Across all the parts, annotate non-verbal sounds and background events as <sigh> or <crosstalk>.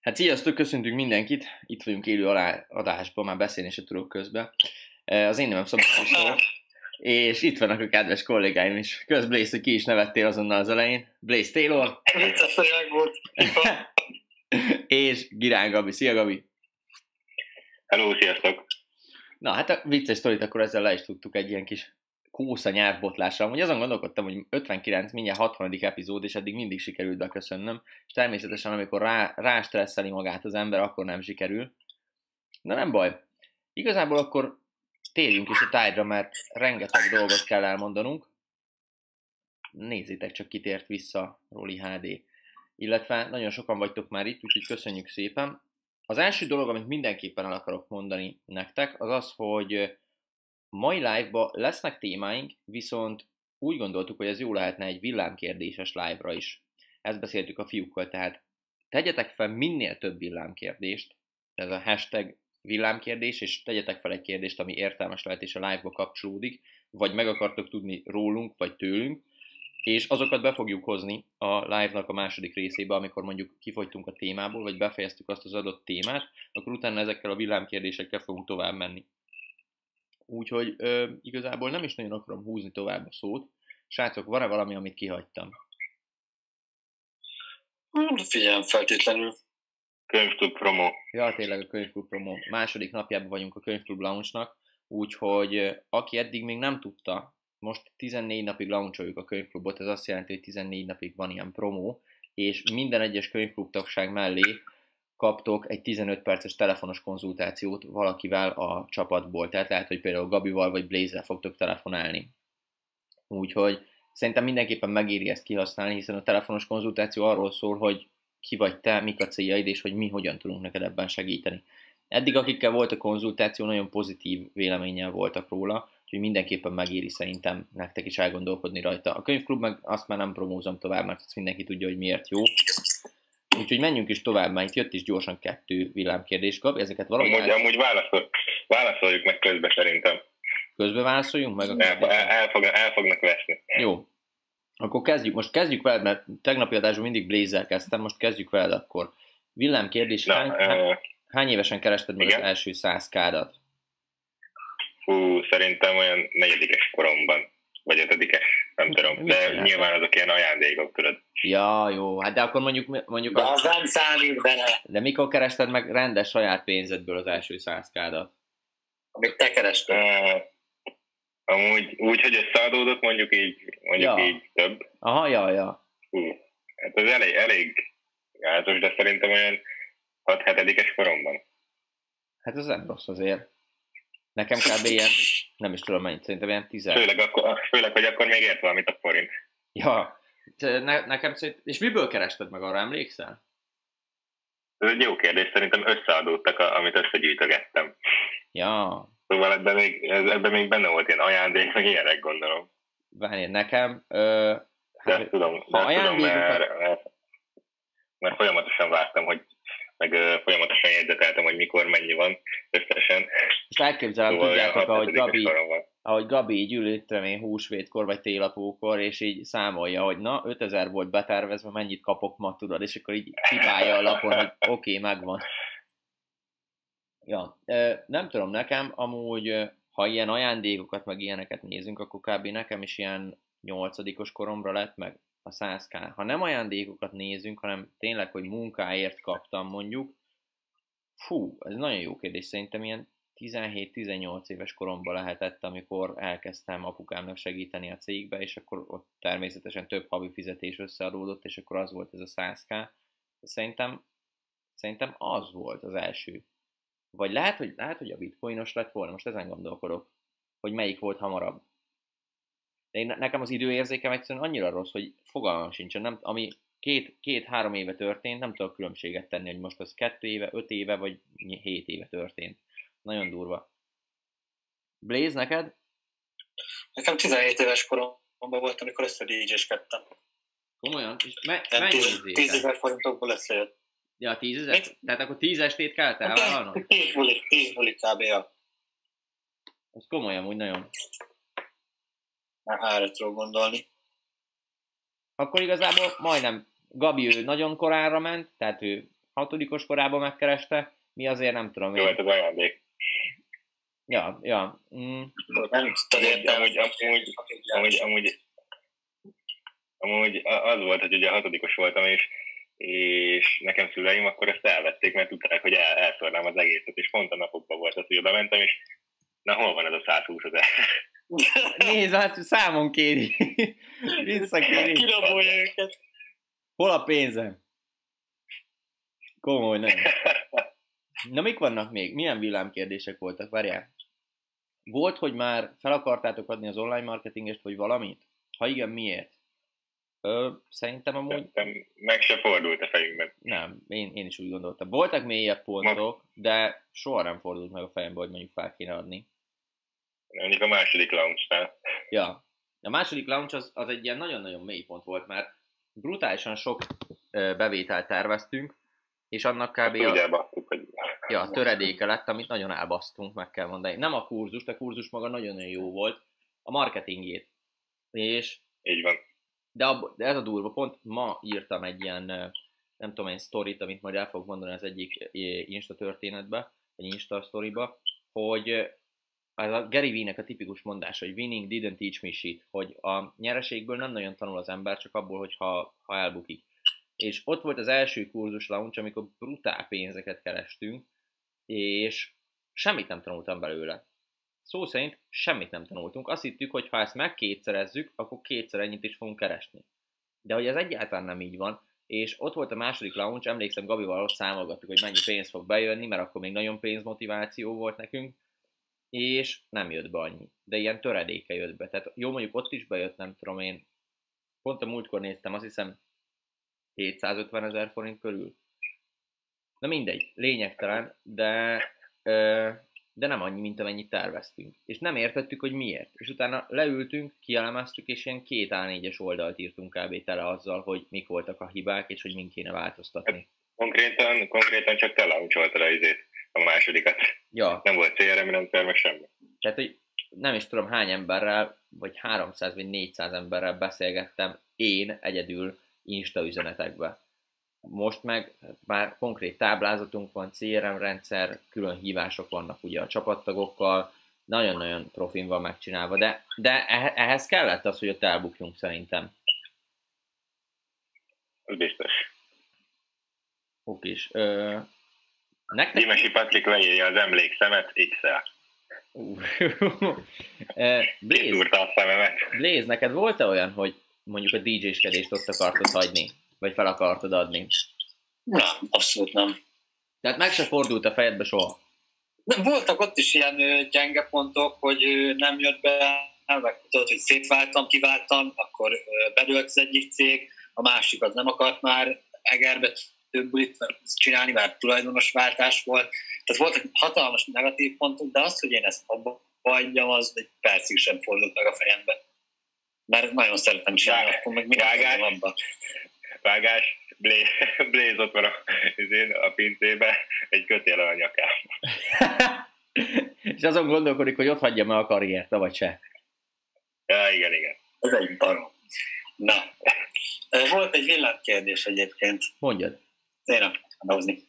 Hát sziasztok, köszöntünk mindenkit, itt vagyunk élő adásban, már beszélni se tudok közben. E, Az én nevem Szabó és itt vannak a kedves kollégáim is. Kösz Blaze, hogy ki is nevettél azonnal az elején. Blaze Taylor. Vicces volt. <laughs> és Girán Gabi. Szia Gabi! Hello, sziasztok! Na hát a vicces sztorit akkor ezzel le is tudtuk egy ilyen kis kósza nyelvbotlással. Hogy azon gondolkodtam, hogy 59, mindjárt 60. epizód, és eddig mindig sikerült beköszönnöm, és természetesen amikor rá, rá stresszeli magát az ember, akkor nem sikerül. De nem baj. Igazából akkor térjünk is a tájra, mert rengeteg dolgot kell elmondanunk. Nézzétek csak, kitért vissza Roli HD. Illetve nagyon sokan vagytok már itt, úgyhogy köszönjük szépen. Az első dolog, amit mindenképpen el akarok mondani nektek, az az, hogy mai live-ba lesznek témáink, viszont úgy gondoltuk, hogy ez jó lehetne egy villámkérdéses live-ra is. Ezt beszéltük a fiúkkal, tehát tegyetek fel minél több villámkérdést, ez a hashtag villámkérdés, és tegyetek fel egy kérdést, ami értelmes lehet és a live-ba kapcsolódik, vagy meg akartok tudni rólunk, vagy tőlünk, és azokat be fogjuk hozni a live-nak a második részébe, amikor mondjuk kifogytunk a témából, vagy befejeztük azt az adott témát, akkor utána ezekkel a villámkérdésekkel fogunk tovább menni. Úgyhogy ö, igazából nem is nagyon akarom húzni tovább a szót. Srácok, van-e valami, amit kihagytam? Figyelem, feltétlenül. Könyvklub promo. Ja, tényleg a könyvklub promo. Második napjában vagyunk a könyvklub launchnak, úgyhogy aki eddig még nem tudta, most 14 napig launcholjuk a könyvklubot, ez azt jelenti, hogy 14 napig van ilyen promó, és minden egyes könyvklub tagság mellé kaptok egy 15 perces telefonos konzultációt valakivel a csapatból. Tehát lehet, hogy például Gabival vagy Blaze-vel fogtok telefonálni. Úgyhogy szerintem mindenképpen megéri ezt kihasználni, hiszen a telefonos konzultáció arról szól, hogy ki vagy te, mik a céljaid, és hogy mi hogyan tudunk neked ebben segíteni. Eddig akikkel volt a konzultáció, nagyon pozitív véleménnyel voltak róla, úgyhogy mindenképpen megéri szerintem nektek is elgondolkodni rajta. A könyvklub meg azt már nem promózom tovább, mert azt mindenki tudja, hogy miért jó. Úgyhogy menjünk is tovább, mert itt jött is gyorsan kettő villámkérdés kap, ezeket valahogy Amúgy, amúgy válaszol, válaszoljuk meg közben szerintem. közbe válaszoljunk meg. El, el, el, fog, el fognak veszni. Jó. Akkor kezdjük, most kezdjük veled, mert tegnapi adásban mindig Blazer kezdtem, most kezdjük veled akkor. Villámkérdés, Na, hány, ö, hány évesen kerested meg az igen? első száz kádat? hú, szerintem olyan negyedikes koromban. Vagy ötödikes, nem tudom. Mit De nyilván azok ilyen ajándékok, tudod. Ja, jó, hát de akkor mondjuk, mondjuk De a, az nem számít bele, de mikor kerested meg rendes saját pénzedből az első száz kádat? amit te kerested. Ö, amúgy úgy, hogy összeadódott mondjuk így, mondjuk Ja. így több. Aha, ja, ja. Hú, hát ez elég, elég gátos, de szerintem olyan 6-7-es koromban. Hát ez nem rossz azért. Nekem kb. ilyen, nem is tudom mennyit, szerintem ilyen 10. Főleg, akkor, főleg, hogy akkor még ért valamit a forint. Ja, ne, nekem szerint, és miből kerested meg, arra emlékszel? Ez egy jó kérdés, szerintem összeadódtak, amit összegyűjtögettem. Ja, Szóval ebben még, ebben még benne volt ilyen ajándék, meg ilyenek gondolom. várj, nekem, ö, De hát, ezt tudom, de tudom mert, mert, mert, folyamatosan vártam, hogy meg folyamatosan jegyzeteltem, hogy mikor mennyi van összesen. most elképzelem, Szóval tudjátok, ahogy 6-7-es Gabi, ahogy Gabi így ül én, húsvétkor vagy télapókor, és így számolja, hogy na, 5000 volt betervezve, mennyit kapok ma, tudod, és akkor így tipálja a lapon, hogy oké, okay, megvan. Ja, nem tudom, nekem amúgy, ha ilyen ajándékokat, meg ilyeneket nézünk, akkor kb. nekem is ilyen nyolcadikos koromra lett meg a 100k. Ha nem ajándékokat nézünk, hanem tényleg, hogy munkáért kaptam mondjuk, fú, ez nagyon jó kérdés, szerintem ilyen 17-18 éves koromban lehetett, amikor elkezdtem apukámnak segíteni a cégbe, és akkor ott természetesen több havi fizetés összeadódott, és akkor az volt ez a 100k. Szerintem, szerintem az volt az első. Vagy lehet, hogy, lehet, hogy a bitcoinos lett volna, most ezen gondolkodok, hogy melyik volt hamarabb. De én, nekem az időérzékem egyszerűen annyira rossz, hogy fogalmam sincsen, nem, ami két, két-három éve történt, nem tudok különbséget tenni, hogy most az kettő éve, öt éve, vagy hét éve történt. Nagyon durva. Blaze, neked? Nekem 17 éves koromban volt, amikor össze DJ-skedtem. Komolyan? És me- Nem mennyi 10, érzékel? 10 ezer forintokból összejött. Ja, tízezer? Tehát akkor tíz estét kell te vállalnod? 10 buli, 10 buli kb. Ja. Az komolyan, úgy nagyon. Már tudok gondolni. Akkor igazából majdnem Gabi ő nagyon koránra ment, tehát ő hatodikos korában megkereste, mi azért nem tudom. Jó, hát az ajándék. Ja, ja. Mm. Nem tudtad értelme. Amúgy, amúgy, amúgy, amúgy, amúgy az volt, hogy ugye hatodikos voltam, és, és nekem szüleim akkor ezt elvették, mert tudták, hogy el, elszórnám az egészet, és pont a napokban volt az, hogy oda mentem, és na hol van ez a 120 ezer? Nézd, hát számon kéri. Visszakéri. Kirabolja őket. Hol a pénzem? Komoly, nem. Na, mik vannak még? Milyen villámkérdések voltak? Várjál. Volt, hogy már fel akartátok adni az online marketingest, vagy valamit? Ha igen, miért? Ö, szerintem amúgy... Szerintem meg se fordult a fejünkben. Nem, én, én is úgy gondoltam. Voltak mélyebb pontok, de soha nem fordult meg a fejembe, hogy mondjuk fel kéne adni. Mondjuk a második launchnál. Ja. A második launch az, az egy ilyen nagyon-nagyon mély pont volt, mert brutálisan sok bevételt terveztünk, és annak kb. Azt úgy a, elbasztuk, hogy ja, a töredéke lett, amit nagyon elbasztunk, meg kell mondani. Nem a kurzus, a kurzus maga nagyon-nagyon jó volt, a marketingjét. És így van. de, ab, de ez a durva pont, ma írtam egy ilyen, nem tudom én, sztorit, amit majd el fogok mondani az egyik Insta történetbe, vagy Insta sztoriba, hogy a Gary Vee-nek a tipikus mondása, hogy winning didn't teach me shit, hogy a nyereségből nem nagyon tanul az ember, csak abból, hogy ha, ha elbukik. És ott volt az első kurzus launch, amikor brutál pénzeket kerestünk, és semmit nem tanultam belőle. Szó szerint semmit nem tanultunk. Azt hittük, hogy ha ezt megkétszerezzük, akkor kétszer ennyit is fogunk keresni. De hogy ez egyáltalán nem így van, és ott volt a második launch, emlékszem Gabival ott számolgattuk, hogy mennyi pénz fog bejönni, mert akkor még nagyon pénzmotiváció volt nekünk, és nem jött be annyi. De ilyen töredéke jött be. Tehát jó, mondjuk ott is bejött, nem tudom én, pont a múltkor néztem, azt hiszem 750 ezer forint körül. Na mindegy, lényegtelen, de, ö, de nem annyi, mint amennyit terveztünk. És nem értettük, hogy miért. És utána leültünk, kielemeztük, és ilyen két A4-es oldalt írtunk kb. tele azzal, hogy mik voltak a hibák, és hogy min kéne változtatni. Konkrétan, konkrétan csak te launcholtad a a másodikat. Ja, Nem volt CRM rendszer, meg semmi. tehát, hogy nem is tudom hány emberrel, vagy 300 vagy 400 emberrel beszélgettem én egyedül Insta üzenetekbe. Most meg már konkrét táblázatunk van, CRM rendszer, külön hívások vannak ugye a csapattagokkal, nagyon-nagyon profin van megcsinálva, de, de ehe- ehhez kellett az, hogy ott elbukjunk szerintem. Biztos. Oké, ö, nektek... Gyimesi Patrik leírja az emlékszemet X-el. Ú, Ö, <laughs> Blaze, a szememet. Blaze, neked volt-e olyan, hogy mondjuk a DJ-skedést ott akartad hagyni? Vagy fel akartad adni? Nem, abszolút nem. Tehát meg se fordult a fejedbe soha. De voltak ott is ilyen gyenge pontok, hogy nem jött be, meg tudod, hogy szétváltam, kiváltam, akkor bedőlt az egyik cég, a másik az nem akart már Egerbe több bulit csinálni, mert tulajdonos váltás volt. Tehát voltak hatalmas negatív pontok, de az, hogy én ezt abba hagyjam, az egy percig sem fordult meg a fejembe. Mert nagyon szeretem csinálni, akkor meg minek Vágás. abba. Vágás, Blaze, <laughs> Blaze ott van a, a pincébe, egy kötél a nyakán. <laughs> és azon gondolkodik, hogy ott hagyja meg a karriert, vagy se. Ja, igen, igen. Ez egy barom. Na, volt egy villámkérdés egyébként. Mondjad. Én nem tudom hozni.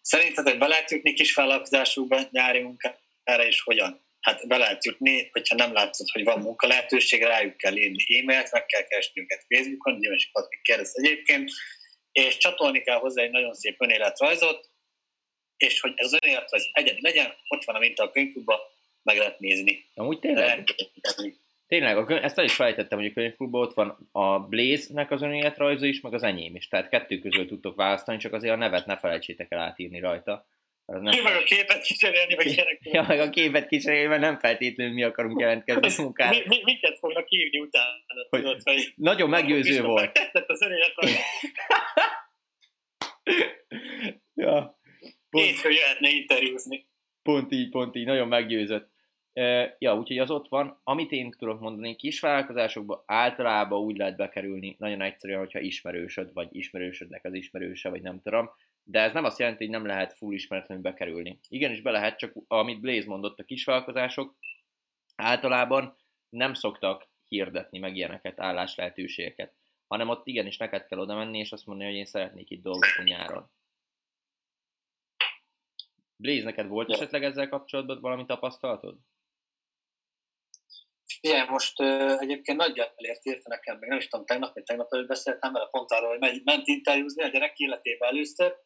Szerinted, hogy be lehet jutni kis vállalkozásukba nyári munkára, és hogyan? Hát be lehet jutni, hogyha nem látszod, hogy van munka lehetőség, rájuk kell írni e-mailt, meg kell keresni őket Facebookon, Gyimesi Patrik kérdez egyébként, és csatolni kell hozzá egy nagyon szép önéletrajzot, és hogy ez az önéletrajz egyedi legyen, ott van a minta a könyvklubban, meg lehet nézni. Amúgy tényleg, Lehet. Tényleg a ezt el is felejtettem, hogy a könyvklubban ott van a Blaze-nek az önéletrajza is, meg az enyém is. Tehát kettő közül tudtok választani, csak azért a nevet ne felejtsétek el átírni rajta. Az nem meg a képet kicserélni, meg ilyenek. Ja, meg a képet kicserélve nem feltétlenül mi akarunk jelentkezni a munkára. Mi, mi, miket fognak hívni utána, Hogy- tudod, hogy Nagyon meggyőző volt. Megtetted az önéletrajzot. <laughs> Ja, pont, Hétfő jöhetne interjúzni. pont így, pont így, nagyon meggyőzött. Ja, úgyhogy az ott van. Amit én tudok mondani, kisvállalkozásokban általában úgy lehet bekerülni, nagyon egyszerűen, hogyha ismerősöd, vagy ismerősödnek az ismerőse, vagy nem tudom. De ez nem azt jelenti, hogy nem lehet full ismeretlenül bekerülni. Igenis be lehet, csak amit Blaze mondott, a kisvállalkozások általában nem szoktak hirdetni meg ilyeneket, álláslehetőségeket, hanem ott igenis neked kell oda menni, és azt mondani, hogy én szeretnék itt dolgozni nyáron. Blaze, neked volt ja. esetleg ezzel kapcsolatban valami tapasztalatod? Igen, most uh, egyébként nagyjából érte nekem, meg nem is tudom, tegnap vagy tegnap előtt beszéltem vele pont arról, hogy megy, ment interjúzni a gyerek életébe először,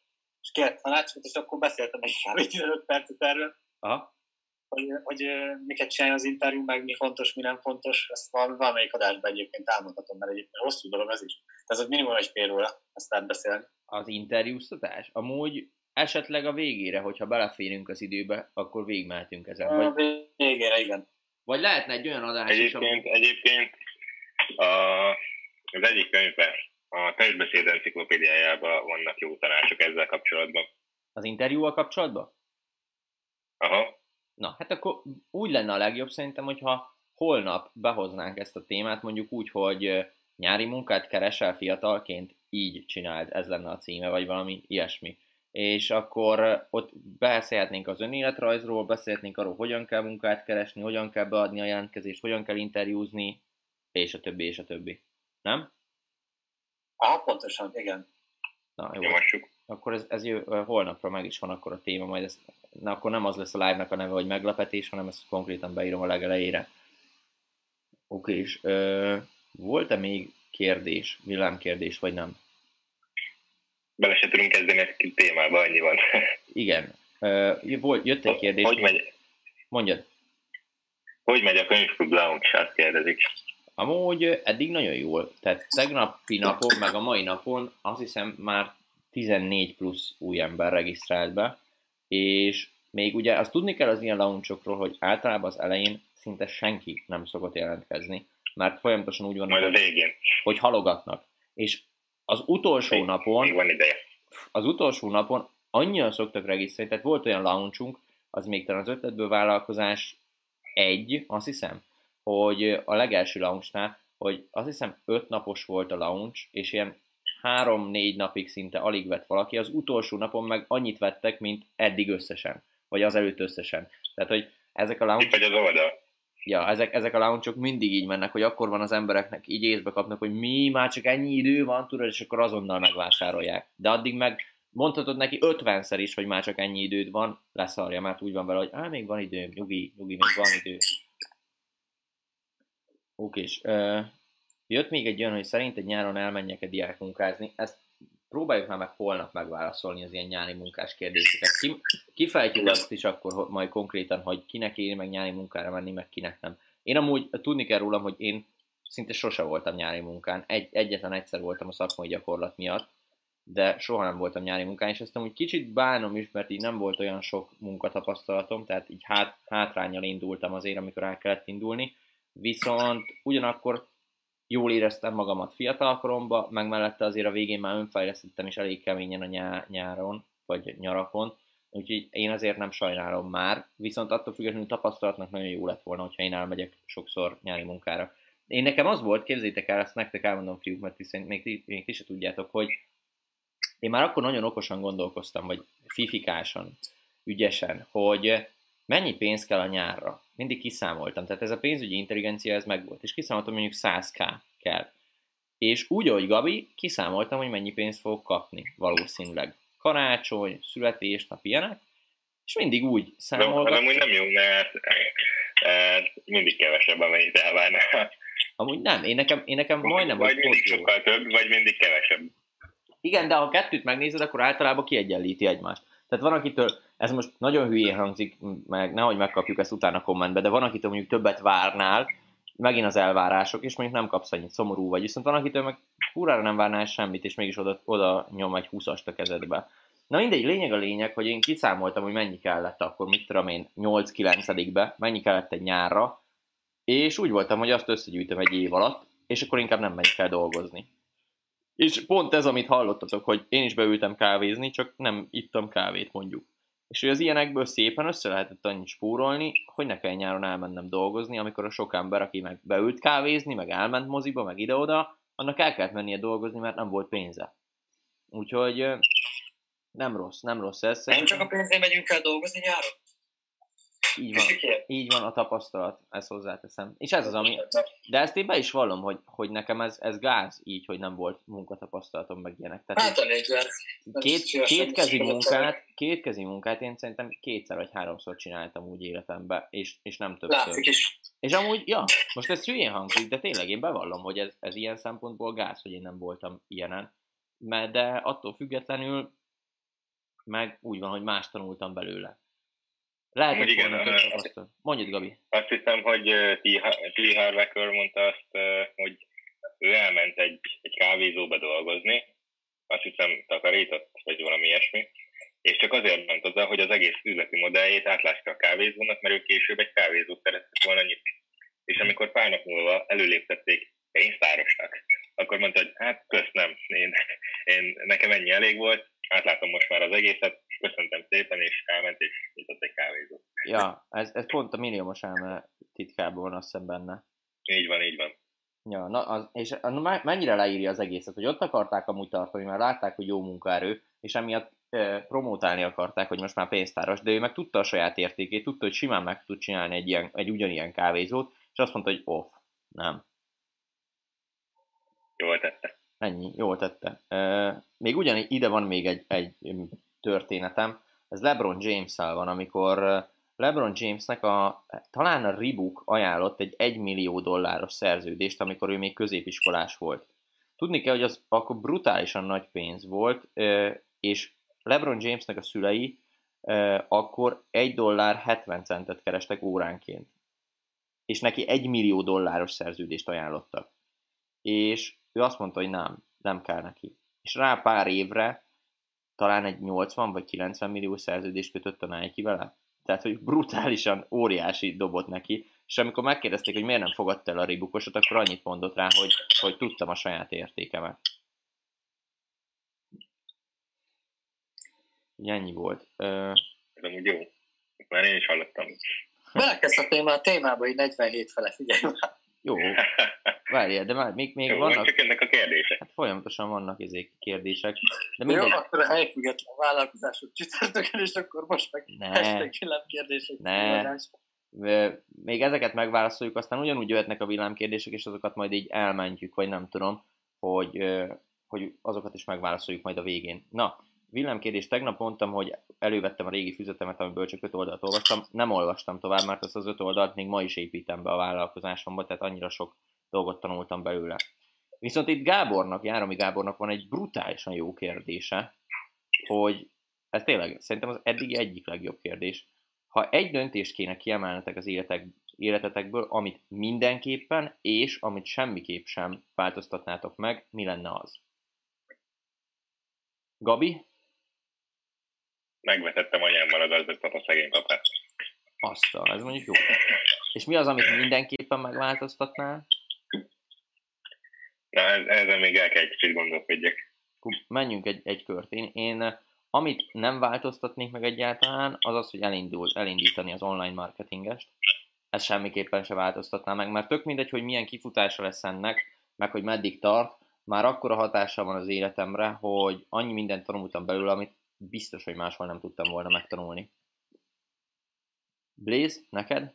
és kért tanácsot, és akkor beszéltem egy kb. 15 percet erről. Aha. Hogy, hogy miket csinálja az interjú, meg mi fontos, mi nem fontos, ezt valamelyik adásban egyébként elmondhatom, mert egyébként hosszú dolog az is. Tehát az minimum egy fél óra ezt átbeszélni. Az interjúztatás? Amúgy esetleg a végére, hogyha beleférünk az időbe, akkor végigmehetünk ezen. A vagy... végére, igen. Vagy lehetne egy olyan adás egyébként, is, ami... Egyébként a, az egyik könyvben, a testbeszéd enciklopédiájában vannak jó tanácsok ezzel kapcsolatban. Az interjúval kapcsolatban? Aha. Na, hát akkor úgy lenne a legjobb szerintem, hogyha holnap behoznánk ezt a témát, mondjuk úgy, hogy nyári munkát keresel fiatalként, így csináld, ez lenne a címe, vagy valami ilyesmi és akkor ott beszélhetnénk az önéletrajzról, beszélhetnénk arról, hogyan kell munkát keresni, hogyan kell beadni a jelentkezést, hogyan kell interjúzni, és a többi, és a többi. Nem? Ah, pontosan, igen. Na, jó. Akkor ez, ez jö, holnapra meg is van akkor a téma, majd ez, na, akkor nem az lesz a live-nak a neve, hogy meglepetés, hanem ezt konkrétan beírom a legelejére. Oké, és volt-e még kérdés, villámkérdés, vagy nem? Bele se tudunk kezdeni a témába, annyi van. Igen. Volt, jött egy kérdés. Hogy megy? Mondjad. Hogy megy a könyvklub hát kérdezik. Amúgy eddig nagyon jól. Tehát tegnapi napon, meg a mai napon azt hiszem már 14 plusz új ember regisztrált be, és még ugye azt tudni kell az ilyen lounge hogy általában az elején szinte senki nem szokott jelentkezni, mert folyamatosan úgy van, Majd a végén. hogy halogatnak. És az utolsó még, napon, még van ideje. az utolsó napon annyian szoktak regisztrálni, tehát volt olyan launchunk, az még talán az ötletből vállalkozás egy, azt hiszem, hogy a legelső launchnál, hogy azt hiszem öt napos volt a launch, és ilyen három-négy napig szinte alig vett valaki, az utolsó napon meg annyit vettek, mint eddig összesen, vagy az előtt összesen. Tehát, hogy ezek a launch... Vagy az oldal ja, ezek, ezek a launchok mindig így mennek, hogy akkor van az embereknek így észbe kapnak, hogy mi, már csak ennyi idő van, tudod, és akkor azonnal megvásárolják. De addig meg mondhatod neki 50-szer is, hogy már csak ennyi időd van, leszarja, mert úgy van vele, hogy á, még van idő, nyugi, nyugi, még van idő. Oké, és uh, jött még egy olyan, hogy szerinted nyáron elmenjek-e diákmunkázni, ezt próbáljuk már meg holnap megválaszolni az ilyen nyári munkás kérdéseket. Ki, kifejtjük azt is akkor majd konkrétan, hogy kinek éri meg nyári munkára menni, meg kinek nem. Én amúgy tudni kell rólam, hogy én szinte sose voltam nyári munkán. Egy, egyetlen egyszer voltam a szakmai gyakorlat miatt, de soha nem voltam nyári munkán, és ezt amúgy kicsit bánom is, mert így nem volt olyan sok munkatapasztalatom, tehát így hát, hátrányjal indultam azért, amikor el kellett indulni, viszont ugyanakkor jól éreztem magamat fiatalkoromban, meg mellette azért a végén már önfejlesztettem is elég keményen a nyá- nyáron, vagy nyarakon, úgyhogy én azért nem sajnálom már, viszont attól függetlenül tapasztalatnak nagyon jó lett volna, hogyha én elmegyek sokszor nyári munkára. Én nekem az volt, képzétek el, ezt nektek elmondom fiúk, mert hiszen még ti, még ti se tudjátok, hogy én már akkor nagyon okosan gondolkoztam, vagy fifikásan, ügyesen, hogy mennyi pénz kell a nyárra. Mindig kiszámoltam, tehát ez a pénzügyi intelligencia ez megvolt, és kiszámoltam, mondjuk 100k kell. És úgy, ahogy Gabi, kiszámoltam, hogy mennyi pénzt fogok kapni valószínűleg. Karácsony, születésnap, ilyenek, és mindig úgy számolgattam. Amúgy nem jó, mert mindig kevesebb, amennyit elvárnál. Amúgy nem, én nekem, én nekem majdnem... Vagy mindig sokkal több, vagy mindig kevesebb. Igen, de ha kettőt megnézed, akkor általában kiegyenlíti egymást. Tehát van, akitől, ez most nagyon hülyén hangzik, meg nehogy megkapjuk ezt utána kommentbe, de van, akitől mondjuk többet várnál, megint az elvárások, és mondjuk nem kapsz annyit, szomorú vagy. Viszont van, akitől meg kurára nem várnál semmit, és mégis oda, oda nyom egy 20-ast a kezedbe. Na mindegy, lényeg a lényeg, hogy én kiszámoltam, hogy mennyi kellett akkor, mit tudom én, 8-9-be, mennyi kellett egy nyárra, és úgy voltam, hogy azt összegyűjtöm egy év alatt, és akkor inkább nem megyek el dolgozni. És pont ez, amit hallottatok, hogy én is beültem kávézni, csak nem ittam kávét mondjuk. És hogy az ilyenekből szépen össze lehetett annyit spórolni, hogy ne kell nyáron elmennem dolgozni, amikor a sok ember, aki meg beült kávézni, meg elment moziba, meg ide-oda, annak el kellett mennie dolgozni, mert nem volt pénze. Úgyhogy nem rossz, nem rossz ez. Nem csak a pénzért megyünk el dolgozni nyáron? Így van, így van a tapasztalat, ezt hozzáteszem. És ez az, ami... De ezt én be is vallom, hogy, hogy nekem ez, ez gáz így, hogy nem volt munkatapasztalatom meg ilyenek. Tehát hát elég két, kétkezi munkát, kétkezi munkát én szerintem kétszer vagy háromszor csináltam úgy életemben, és, és nem többször. Látszik is. És amúgy, ja, most ez hülyén hangzik, de tényleg én bevallom, hogy ez, ez ilyen szempontból gáz, hogy én nem voltam ilyenen. Mert de attól függetlenül meg úgy van, hogy más tanultam belőle. Lehet, hogy igen, Mondjad, Gabi. Azt hiszem, hogy T. Harvecker mondta azt, hogy ő elment egy, egy kávézóba dolgozni, azt hiszem takarított, vagy valami ilyesmi, és csak azért ment oda, hogy az egész üzleti modelljét átlássa a kávézónak, mert ő később egy kávézót szeretett volna nyitni. És amikor pár nap múlva előléptették pénztárosnak, akkor mondta, hogy hát köszönöm, én, én, nekem ennyi elég volt, átlátom most már az egészet, köszöntem szépen, és elment, és nyitott egy kávézót. Ja, ez, ez pont a milliómos elme titkában van azt hiszem benne. Így van, így van. Ja, na, az, és na, mennyire leírja az egészet, hogy ott akarták amúgy tartani, mert látták, hogy jó munkaerő, és emiatt e, promótálni akarták, hogy most már pénztáros, de ő meg tudta a saját értékét, tudta, hogy simán meg tud csinálni egy, ilyen, egy ugyanilyen kávézót, és azt mondta, hogy off, nem. Jól tette. Ennyi, jól tette. E, még ugyanígy ide van még egy, egy történetem, ez LeBron james van, amikor LeBron Jamesnek a, talán a Reebok ajánlott egy 1 millió dolláros szerződést, amikor ő még középiskolás volt. Tudni kell, hogy az akkor brutálisan nagy pénz volt, és LeBron Jamesnek a szülei akkor 1 dollár 70 centet kerestek óránként. És neki 1 millió dolláros szerződést ajánlottak. És ő azt mondta, hogy nem, nem kell neki. És rá pár évre talán egy 80 vagy 90 millió szerződést kötött a Nike vele. Tehát, hogy brutálisan óriási dobott neki, és amikor megkérdezték, hogy miért nem fogadta el a ribukosot, akkor annyit mondott rá, hogy, hogy tudtam a saját értékemet. ennyi volt. Ez amúgy jó. Már én is hallottam. Belekezdhetném már a témába, hogy 47 fele, figyelj már. Jó, <laughs> várjál, de már még, még Jó, vannak... Csak ennek a kérdések. Hát folyamatosan vannak ezek kérdések. De mindegy... Jó, akkor a helyfüggetlen vállalkozások csütörtökön, és akkor most meg ne. hashtag kérdések. Ne. Még ezeket megválaszoljuk, aztán ugyanúgy jöhetnek a villámkérdések, és azokat majd így elmentjük, vagy nem tudom, hogy, hogy azokat is megválaszoljuk majd a végén. Na, villámkérdés, tegnap mondtam, hogy elővettem a régi füzetemet, amiből csak öt oldalt olvastam. Nem olvastam tovább, mert azt az öt oldalt még ma is építem be a vállalkozásomba, tehát annyira sok dolgot tanultam belőle. Viszont itt Gábornak, Járomi Gábornak van egy brutálisan jó kérdése, hogy ez tényleg szerintem az eddig egyik legjobb kérdés. Ha egy döntést kéne kiemelnetek az életek, életetekből, amit mindenképpen és amit semmiképp sem változtatnátok meg, mi lenne az? Gabi? megvetettem anyámmal az a szegény papát. Azt, ez mondjuk jó. És mi az, amit mindenképpen megváltoztatnál? Na, ez, ezzel még el kell egy kicsit gondolkodjak. Menjünk egy, egy kört. Én, én, amit nem változtatnék meg egyáltalán, az az, hogy elindul, elindítani az online marketingest. Ez semmiképpen se változtatná meg, mert tök mindegy, hogy milyen kifutása lesz ennek, meg hogy meddig tart, már akkora hatása van az életemre, hogy annyi mindent tanultam belőle, amit biztos, hogy máshol nem tudtam volna megtanulni. Blaze, neked?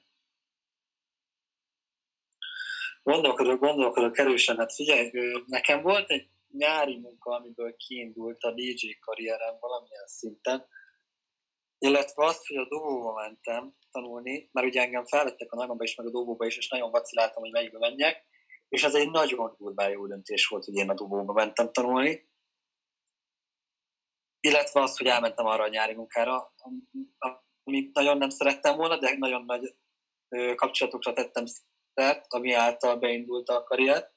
Gondolkodok, gondolkodok erősen. Hát figyelj, nekem volt egy nyári munka, amiből kiindult a DJ karrierem valamilyen szinten, illetve azt, hogy a dobóba mentem tanulni, mert ugye engem felvettek a nagyomba is, meg a dobóba is, és nagyon vaciláltam, hogy melyikbe menjek, és ez egy nagyon durván jó döntés volt, hogy én a dobóba mentem tanulni, illetve az, hogy elmentem arra a nyári munkára, amit nagyon nem szerettem volna, de nagyon nagy kapcsolatokra tettem szert, ami által beindult a karrier.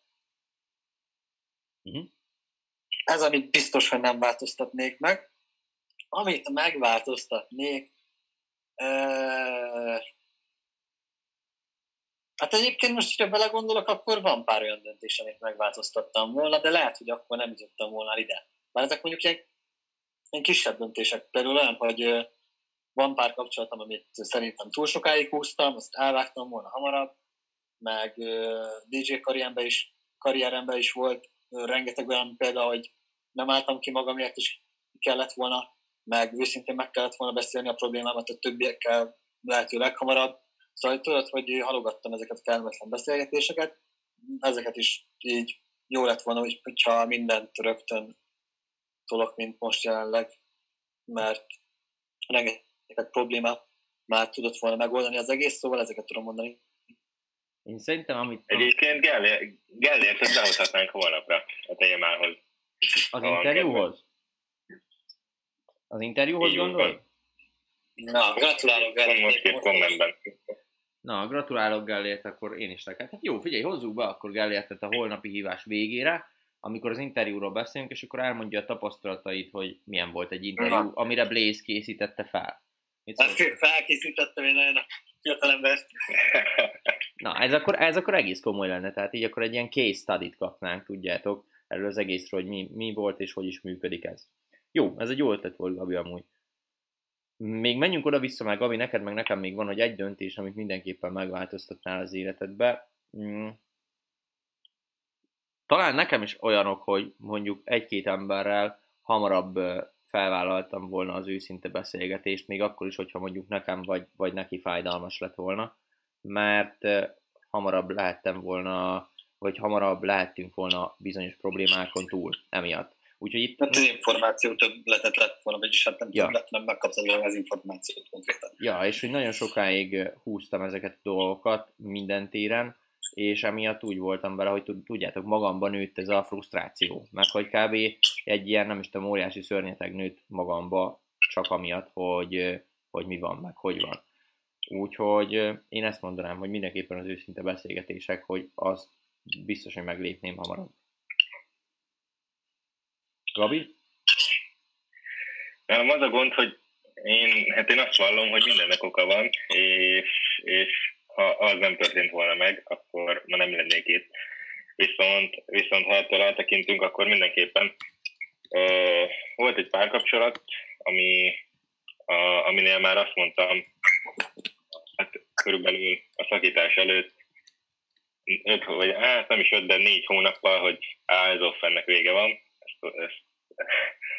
Uh-huh. Ez, amit biztos, hogy nem változtatnék meg. Amit megváltoztatnék, euh... hát egyébként most, hogyha belegondolok, akkor van pár olyan döntés, amit megváltoztattam volna, de lehet, hogy akkor nem jutottam volna ide. Már ezek mondjuk ilyen ilyen kisebb döntések. Például olyan, hogy van pár kapcsolatom, amit szerintem túl sokáig húztam, azt elvágtam volna hamarabb, meg DJ karrieremben is, karrieremben is volt rengeteg olyan példa, hogy nem álltam ki magamért, is kellett volna, meg őszintén meg kellett volna beszélni a problémámat a többiekkel, lehető leghamarabb. Szóval tudod, hogy halogattam ezeket a kellemetlen beszélgetéseket, ezeket is így jó lett volna, hogyha mindent rögtön tolok, mint most jelenleg, mert rengeteg problémát már tudott volna megoldani az egész, szóval ezeket tudom mondani. Én szerintem, amit... Egyébként Gellértet behozhatnánk holnapra a témához. Az interjúhoz? Az interjúhoz gondolod? Na, gratulálok Gellért. Most két kommentben. Na, gratulálok Gellért, akkor én is neked. Hát jó, figyelj, hozzuk be akkor Gellértet a holnapi hívás végére, amikor az interjúról beszélünk, és akkor elmondja a tapasztalatait, hogy milyen volt egy interjú, Na. amire Blaze készítette fel. Mit hát felkészítettem én nagyon a fiatalembert. <laughs> Na, ez akkor, ez akkor egész komoly lenne, tehát így akkor egy ilyen case study kapnánk, tudjátok, erről az egészről, hogy mi, mi volt és hogy is működik ez. Jó, ez egy jó ötlet volt, Gabi, amúgy. Még menjünk oda-vissza, meg Gabi, neked meg nekem még van, hogy egy döntés, amit mindenképpen megváltoztatnál az életedbe. Mm. Talán nekem is olyanok, hogy mondjuk egy-két emberrel hamarabb felvállaltam volna az őszinte beszélgetést, még akkor is, hogyha mondjuk nekem vagy, vagy neki fájdalmas lett volna, mert hamarabb lehettem volna, vagy hamarabb lehettünk volna bizonyos problémákon túl emiatt. Úgyhogy itt... Hát az információ többletet lett volna, vagyis hát nem ja. többlet, nem az információt konkrétan. Ja, és hogy nagyon sokáig húztam ezeket a dolgokat minden téren, és emiatt úgy voltam vele, hogy tudjátok, magamban nőtt ez a frusztráció, meg hogy kb. egy ilyen, nem is tudom, óriási szörnyeteg nőtt magamba, csak amiatt, hogy, hogy mi van, meg hogy van. Úgyhogy én ezt mondanám, hogy mindenképpen az őszinte beszélgetések, hogy azt biztos, hogy meglépném hamarabb. Gabi? Nem, az a gond, hogy én, hát én azt vallom, hogy mindennek oka van, és, és ha az nem történt volna meg, akkor ma nem lennék itt. Viszont, viszont ha ettől eltekintünk, akkor mindenképpen ö, volt egy párkapcsolat, ami, a, aminél már azt mondtam, körülbelül a szakítás előtt, öt, vagy hát nem is öt, de négy hónappal, hogy á, ez off, ennek vége van, ez, ez,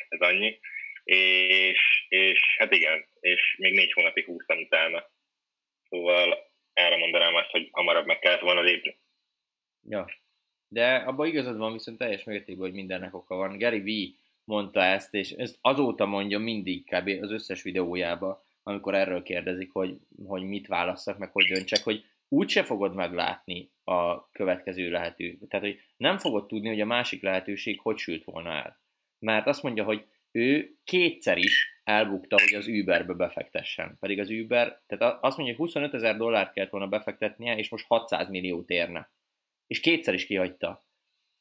ez annyi. És, és hát igen, és még négy hónapig húztam utána. Szóval erre mondanám azt, hogy hamarabb meg kellett volna lépni. Ja, de abban igazad van viszont teljes mértékben, hogy mindennek oka van. Gary V mondta ezt, és ezt azóta mondja mindig kb. az összes videójába, amikor erről kérdezik, hogy, hogy mit válasszak, meg hogy döntsek, hogy úgyse fogod meglátni a következő lehető. Tehát, hogy nem fogod tudni, hogy a másik lehetőség hogy sült volna el. Mert azt mondja, hogy ő kétszer is elbukta, hogy az Uberbe befektessen. Pedig az Uber, tehát azt mondja, hogy 25 ezer dollárt kellett volna befektetnie, és most 600 milliót érne. És kétszer is kihagyta.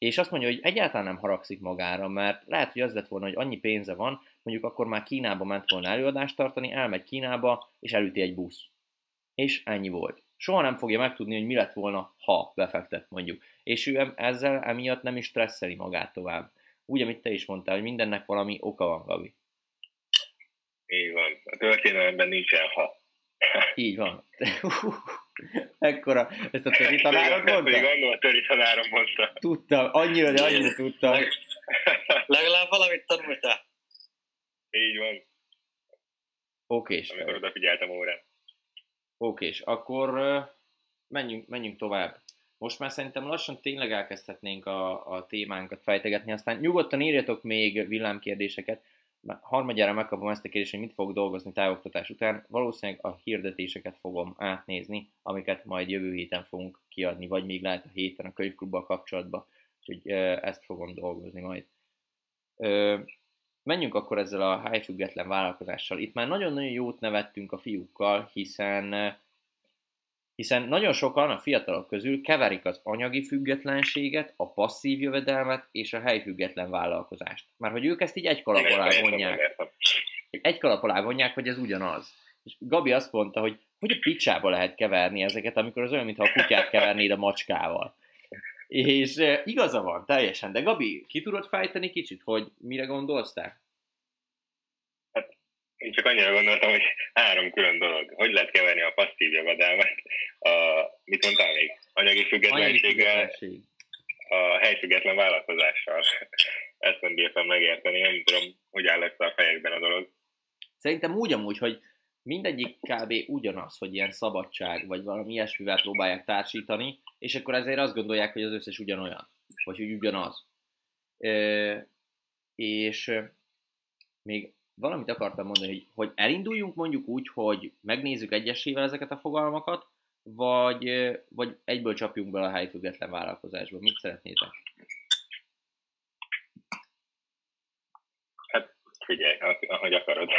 És azt mondja, hogy egyáltalán nem haragszik magára, mert lehet, hogy az lett volna, hogy annyi pénze van, mondjuk akkor már Kínába ment volna előadást tartani, elmegy Kínába, és elüti egy busz. És ennyi volt. Soha nem fogja megtudni, hogy mi lett volna, ha befektet mondjuk. És ő ezzel emiatt nem is stresszeli magát tovább. Úgy, amit te is mondtál, hogy mindennek valami oka van, Gabi. Így van. A történelemben nincsen ha. Így van. <laughs> Ekkora, ezt a töri tanárod mondta? Pedig annól a töri tanárom mondta. Tudtam, annyira, de annyira tudtam. <laughs> Legalább valamit tanultál. Így van. Okés. Amikor odafigyeltem órán. Okés, akkor menjünk, menjünk tovább. Most már szerintem lassan tényleg elkezdhetnénk a, a témánkat fejtegetni, aztán nyugodtan írjatok még villámkérdéseket, harmadjára megkapom ezt a kérdést, hogy mit fog dolgozni távoktatás után, valószínűleg a hirdetéseket fogom átnézni, amiket majd jövő héten fogunk kiadni, vagy még lehet a héten a könyvklubbal kapcsolatban, úgyhogy ezt fogom dolgozni majd. Menjünk akkor ezzel a high független vállalkozással. Itt már nagyon-nagyon jót nevettünk a fiúkkal, hiszen hiszen nagyon sokan a fiatalok közül keverik az anyagi függetlenséget, a passzív jövedelmet és a helyfüggetlen vállalkozást. Már hogy ők ezt így egy kalap alá vonják. Egy kalap alá vonják, hogy ez ugyanaz. És Gabi azt mondta, hogy hogy a picsába lehet keverni ezeket, amikor az olyan, mintha a kutyát kevernéd a macskával. És e, igaza van, teljesen. De Gabi, ki tudod fejteni kicsit, hogy mire gondolsz te? Én csak annyira gondoltam, hogy három külön dolog. Hogy lehet keverni a passzív jövedelmet, a, mit mondtál még? Anyagi függetlenséggel, a helyfüggetlen vállalkozással. Ezt nem bírtam megérteni, nem tudom, hogy áll ezt a fejekben a dolog. Szerintem úgy amúgy, hogy mindegyik kb. ugyanaz, hogy ilyen szabadság, vagy valami ilyesmivel próbálják társítani, és akkor ezért azt gondolják, hogy az összes ugyanolyan, vagy hogy ugyanaz. E, és még valamit akartam mondani, hogy, hogy elinduljunk mondjuk úgy, hogy megnézzük egyesével ezeket a fogalmakat, vagy, vagy egyből csapjunk bele a helyfüggetlen vállalkozásba. Mit szeretnétek? Hát figyelj, ahogy akarod.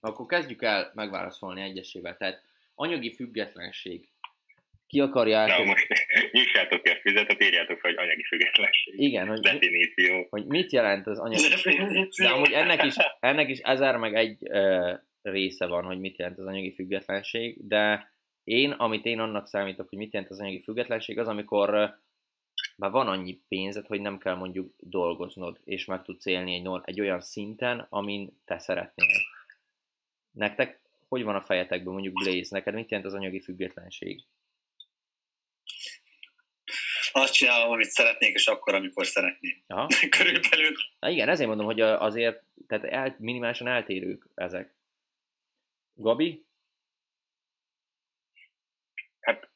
Akkor kezdjük el megválaszolni egyesével. Tehát anyagi függetlenség. Ki akarja át... Nyissátok ki a fizetet, írjátok fel, hogy anyagi függetlenség. Igen, hogy, Definíció. hogy mit jelent az anyagi De amúgy ennek is, ennek is ezer meg egy uh, része van, hogy mit jelent az anyagi függetlenség, de én, amit én annak számítok, hogy mit jelent az anyagi függetlenség, az amikor már van annyi pénzed, hogy nem kell mondjuk dolgoznod, és meg tudsz élni egy, egy olyan szinten, amin te szeretnél. Nektek hogy van a fejetekben, mondjuk Blaze, neked mit jelent az anyagi függetlenség? Azt csinálom, amit szeretnék, és akkor, amikor szeretném. Aha. <laughs> Körülbelül. Na igen, ezért mondom, hogy azért tehát el, minimálisan eltérők ezek. Gabi? Hát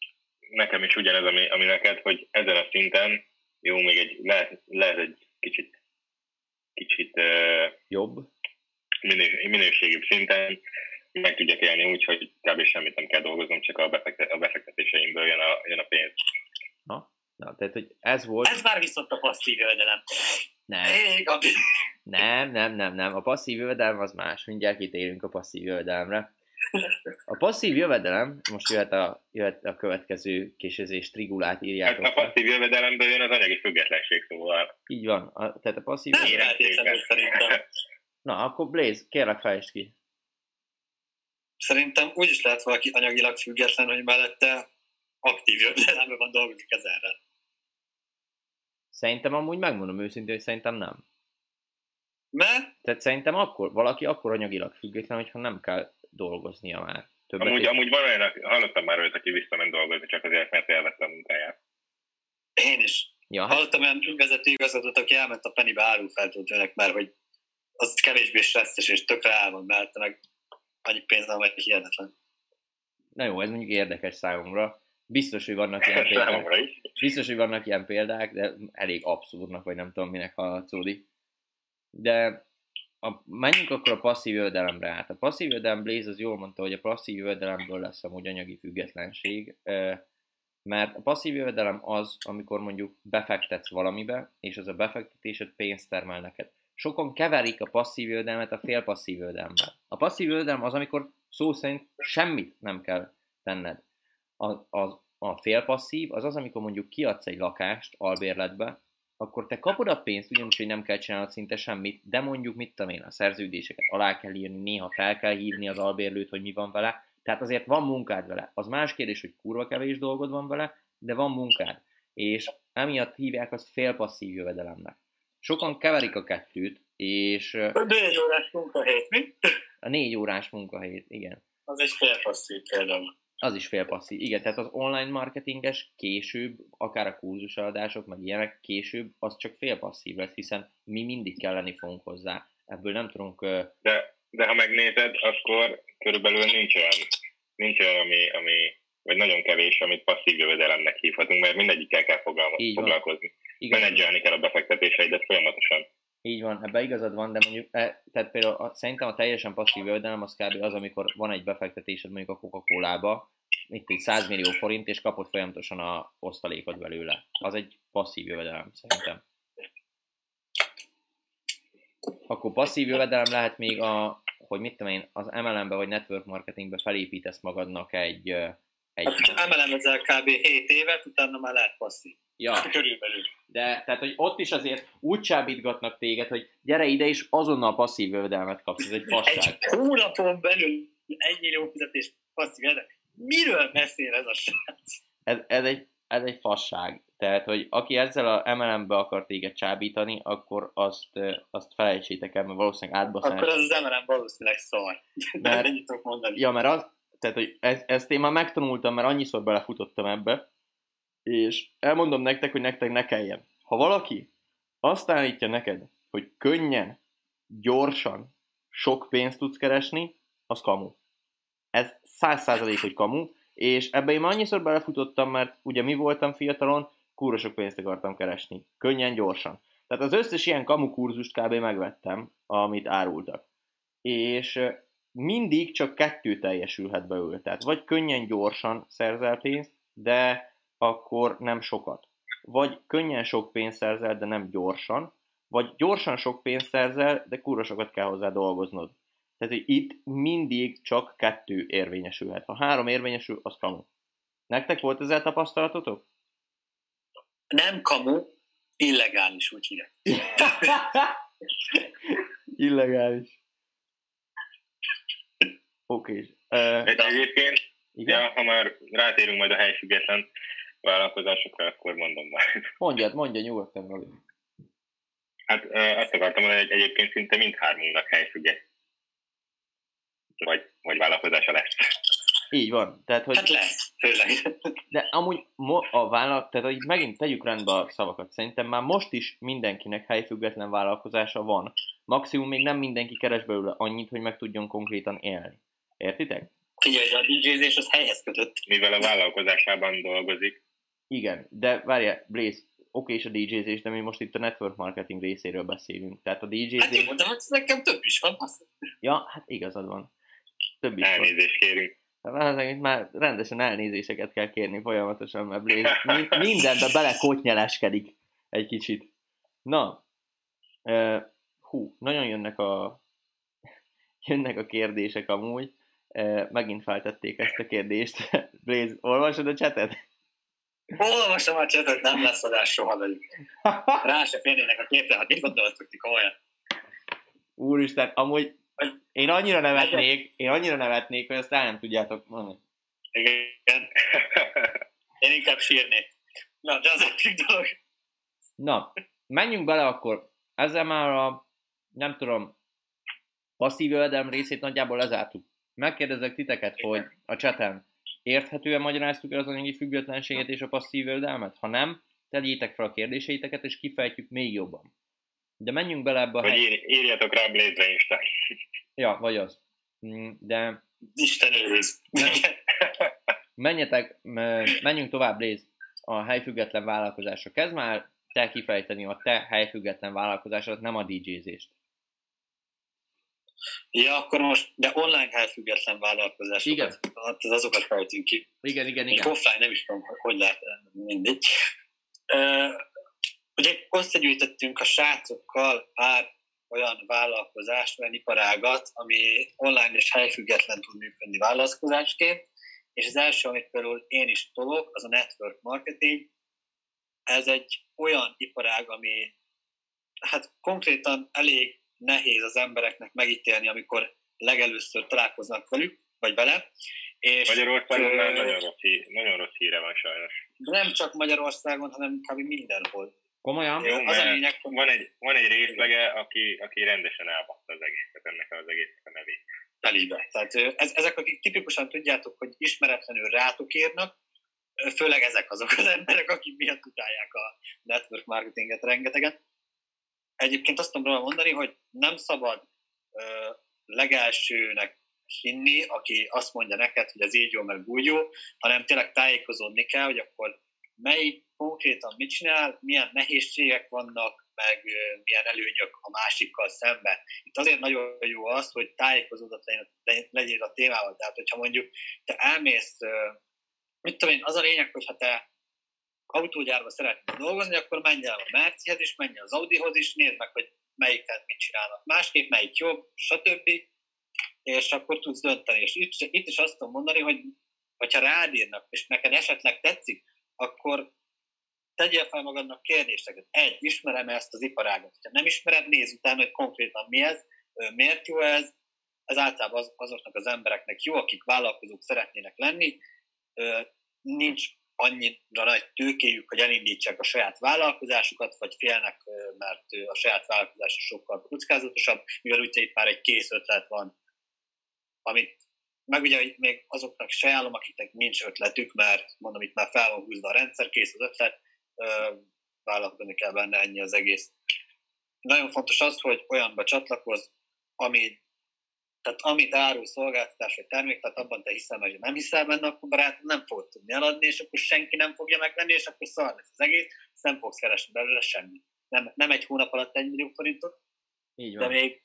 nekem is ugyanez, ami, ami neked, hogy ezen a szinten jó, még egy, lehet, lehet egy kicsit, kicsit uh, jobb, minős, minőségibb szinten meg tudjak élni úgy, hogy kb. semmit nem kell dolgoznom, csak a, befektet, a befektetéseimből jön a, jön a pénz. Ha? Na, tehát, hogy ez volt... Ez már viszont a passzív jövedelem. Nem. Nem, nem, nem, nem. A passzív jövedelem az más. Mindjárt kitérünk a passzív jövedelemre. A passzív jövedelem, most jöhet a, jöhet a következő későzés trigulát írják. Hát a passzív jövedelemből jön az anyagi függetlenség, szóval. Így van. A, tehát a passzív Nem jövedelem... szerintem. Na, akkor Blaze, kérlek fejtsd ki. Szerintem úgy is lehet valaki anyagilag független, hogy mellette aktív jövedelemben van dolgozik ezerrel. Szerintem amúgy megmondom őszintén, hogy szerintem nem. Mert? Tehát szerintem akkor, valaki akkor anyagilag független, hogyha nem kell dolgoznia már. Többet amúgy, amúgy van olyan, hallottam már olyat, aki visszament dolgozni, csak azért, mert elvette a munkáját. Én is. Ja. Hallottam olyan vezető igazgatót, aki elment a Pennybe árufeltöltőnek, mert hogy az kevésbé stresszes és tökre el van mellette, meg annyi pénz nem egy hihetetlen. Na jó, ez mondjuk érdekes számomra. Biztos, hogy vannak ilyen <laughs> példák. Biztos, hogy vannak ilyen példák, de elég abszurdnak, vagy nem tudom, minek hallatszódik. De a, menjünk akkor a passzív jövedelemre át. A passzív jövedelem Blaze az jól mondta, hogy a passzív jövedelemből lesz amúgy anyagi függetlenség, mert a passzív jövedelem az, amikor mondjuk befektetsz valamibe, és az a befektetésed pénzt termel neked sokan keverik a passzív jövedelmet a félpasszív jövedelemmel. A passzív jövedelem az, amikor szó szerint semmit nem kell tenned. A, a, a félpasszív az az, amikor mondjuk kiadsz egy lakást albérletbe, akkor te kapod a pénzt, ugyanis, hogy nem kell csinálnod szinte semmit, de mondjuk, mit tudom én, a szerződéseket alá kell írni, néha fel kell hívni az albérlőt, hogy mi van vele, tehát azért van munkád vele. Az más kérdés, hogy kurva kevés dolgod van vele, de van munkád. És emiatt hívják azt félpasszív jövedelemnek. Sokan keverik a kettőt, és... A négy órás munkahét, mi? A négy órás munkahét, igen. Az is félpasszív például. Az is félpasszív, igen. Tehát az online marketinges később, akár a kurzusadások, meg ilyenek később, az csak félpasszív lesz, hiszen mi mindig kelleni fogunk hozzá. Ebből nem tudunk... De, de ha megnézed, akkor körülbelül nincs olyan, nincs olyan ami, ami vagy nagyon kevés, amit passzív jövedelemnek hívhatunk, mert mindegyikkel kell foglalkozni. Menedzselni kell a befektetéseidet folyamatosan. Így van, ebbe igazad van, de mondjuk, e, tehát például a, szerintem a teljesen passzív jövedelem az kb. az, amikor van egy befektetésed mondjuk a Coca-Cola-ba, itt egy 100 millió forint, és kapod folyamatosan a osztalékot belőle. Az egy passzív jövedelem, szerintem. Akkor passzív jövedelem lehet még a, hogy mit tudom én, az MLM-be vagy network marketingbe felépítesz magadnak egy... egy... Hát, MLM ezzel kb. 7 évet, utána már lehet passzív. Ja. Körülbelül. De tehát, hogy ott is azért úgy csábítgatnak téged, hogy gyere ide, és azonnal passzív jövedelmet kapsz, ez egy fasság. Egy hónapon belül egy millió fizetés passzív jövedelmet. Miről beszél ez a srác? Ez, ez, egy, ez egy fasság. Tehát, hogy aki ezzel a MLM-be akar téged csábítani, akkor azt, azt felejtsétek el, mert valószínűleg átbaszás. Akkor az az MLM valószínűleg szar. Mert, tudok mondani. Ja, mert az, tehát, hogy ez, ezt én már megtanultam, mert annyiszor belefutottam ebbe, és elmondom nektek, hogy nektek ne kelljen. Ha valaki azt állítja neked, hogy könnyen, gyorsan, sok pénzt tudsz keresni, az kamu. Ez száz százalék, hogy kamu, és ebbe én már annyiszor belefutottam, mert ugye mi voltam fiatalon, kúra sok pénzt akartam keresni. Könnyen, gyorsan. Tehát az összes ilyen kamu kurzust kb. megvettem, amit árultak. És mindig csak kettő teljesülhet belőle. Tehát vagy könnyen, gyorsan szerzel pénzt, de akkor nem sokat. Vagy könnyen sok pénzt szerzel, de nem gyorsan, vagy gyorsan sok pénzt szerzel, de kurva sokat kell hozzá dolgoznod. Tehát, hogy itt mindig csak kettő érvényesülhet. Ha három érvényesül, az kamu. Nektek volt ezzel tapasztalatotok? Nem kamu, illegális, úgy hívják. <laughs> illegális. Oké. Okay. Uh, egyébként, igen? Ja, ha már rátérünk majd a helyfüggetlen vállalkozásokra, akkor mondom már. Mondjad, mondja nyugodtan, Roli. Hát azt akartam mondani, hogy egyébként szinte mindhármunknak helyfügget. Vagy, vagy vállalkozása lesz. Így van. Tehát, hogy... Hát lesz, főleg. De amúgy a vállalat, tehát hogy megint tegyük rendbe a szavakat. Szerintem már most is mindenkinek helyfüggetlen vállalkozása van. Maximum még nem mindenki keres belőle annyit, hogy meg tudjon konkrétan élni. Értitek? Figyelj, a DJ-zés az helyhez kötött. Mivel a vállalkozásában dolgozik. Igen, de várjál, Blaze, oké és a DJ-zés, de mi most itt a network marketing részéről beszélünk. Tehát a DJ-zés... Hát én mondtam, hogy nekem több is van. Ja, hát igazad van. Több is Elnézést van. kérünk. Hát itt már rendesen elnézéseket kell kérni folyamatosan, mert Blaze <laughs> mindenbe belekotnyeleskedik egy kicsit. Na, uh, hú, nagyon jönnek a jönnek a kérdések amúgy. Megint feltették ezt a kérdést. <laughs> Blaze, olvasod a csetet? Olvasom a csetet, nem lesz adás soha velük. Rá se férnének a képre, hát mit gondoltok ti komolyan? Úristen, amúgy én annyira nevetnék, én annyira nevetnék, hogy azt el nem tudjátok mondani. Igen. <laughs> Én inkább sírnék. Na, de az egyik dolog. Na, menjünk bele akkor. Ezzel már a, nem tudom, passzív jövedelem részét nagyjából lezártuk. Megkérdezek titeket, hogy a cseten érthetően magyaráztuk el az anyagi függetlenséget és a passzív jövedelmet? Ha nem, tegyétek fel a kérdéseiteket, és kifejtjük még jobban. De menjünk bele ebbe a... Vagy ír, írjatok rá Blaze-re Insta. Ja, vagy az. Mm, de... Isten őriz. <laughs> Menjetek, menjünk tovább, Blaze, a helyfüggetlen vállalkozásra. Kezd már te kifejteni a te helyfüggetlen vállalkozásodat, nem a DJ-zést. Ja, akkor most, de online helyfüggetlen vállalkozásokat, igen. Hát azokat fejtünk ki. Igen, igen, igen. Még offline nem is tudom, hogy lehet mindig. Uh, ugye összegyűjtöttünk a srácokkal pár olyan vállalkozást, olyan iparágat, ami online és helyfüggetlen tud működni vállalkozásként, és az első, amit például én is tolok, az a network marketing. Ez egy olyan iparág, ami hát konkrétan elég nehéz az embereknek megítélni, amikor legelőször találkoznak velük, vagy vele. És, Magyarországon már nagyon rossz, hír, nagyon rossz híre van sajnos. De nem csak Magyarországon, hanem kb. mindenhol. Komolyan? Jó, az a lényeg, van, egy, van egy részlege, aki, aki rendesen elbatta az egészet, ennek az egésznek a nevét. Felébe. Tehát ez, ezek, akik tipikusan tudjátok, hogy ismeretlenül rátok írnak, főleg ezek azok az <laughs> emberek, akik miatt utálják a network marketinget rengeteget. Egyébként azt tudom róla mondani, hogy nem szabad ö, legelsőnek hinni, aki azt mondja neked, hogy ez így jó, meg úgy jó, hanem tényleg tájékozódni kell, hogy akkor melyik konkrétan mit csinál, milyen nehézségek vannak, meg milyen előnyök a másikkal szemben. Itt azért nagyon jó az, hogy tájékozódott legyen a témával. Tehát, hogyha mondjuk te elmész, mit tudom én, az a lényeg, hogy ha te autógyárba szeretnél dolgozni, akkor menj el a Mercihez is, menj az Audihoz is, nézd meg, hogy melyiket mit csinálnak másképp, melyik jobb, stb. És akkor tudsz dönteni. És itt, itt is azt tudom mondani, hogy ha rád írnak, és neked esetleg tetszik, akkor tegyél fel magadnak kérdéseket. Egy, ismerem -e ezt az iparágat? Ha nem ismered, nézz utána, hogy konkrétan mi ez, miért jó ez. Ez általában az, azoknak az embereknek jó, akik vállalkozók szeretnének lenni. Nincs annyira nagy tőkéjük, hogy elindítsák a saját vállalkozásukat, vagy félnek, mert a saját vállalkozása sokkal kockázatosabb, mivel ugye itt már egy kész ötlet van, amit meg ugye még azoknak is ajánlom, akiknek nincs ötletük, mert mondom, itt már fel van húzva a rendszer, kész az ötlet, vállalkozni kell benne, ennyi az egész. Nagyon fontos az, hogy olyanba csatlakoz, ami tehát amit árul szolgáltatás vagy termék, tehát abban te hiszel, vagy nem hiszel benne, akkor barátom nem fogod tudni eladni, és akkor senki nem fogja megvenni, és akkor szar lesz az egész, és nem fogsz keresni belőle semmit. Nem, nem egy hónap alatt egy millió forintot, Így van. de még,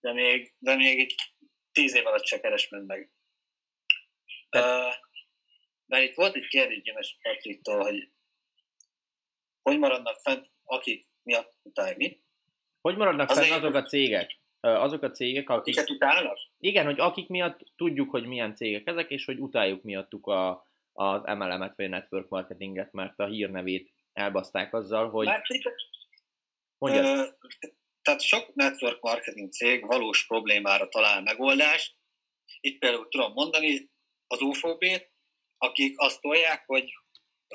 de még, de még egy tíz év alatt se keres meg. Uh, de itt volt egy kérdés Gyemes Patriktól, hogy hogy maradnak fent, akik miatt utálják mi? Hogy maradnak Az egy- azok a cégek? Azok a cégek, akik... Akiket utálnak? Igen, hogy akik miatt tudjuk, hogy milyen cégek ezek, és hogy utáljuk miattuk a, az MLM-et vagy a network marketinget, mert a hírnevét elbaszták azzal, hogy Mert itt- mondja, Ö, tehát sok network marketing cég valós problémára talál megoldást. Itt például tudom mondani az UFOB-t, akik azt tolják, hogy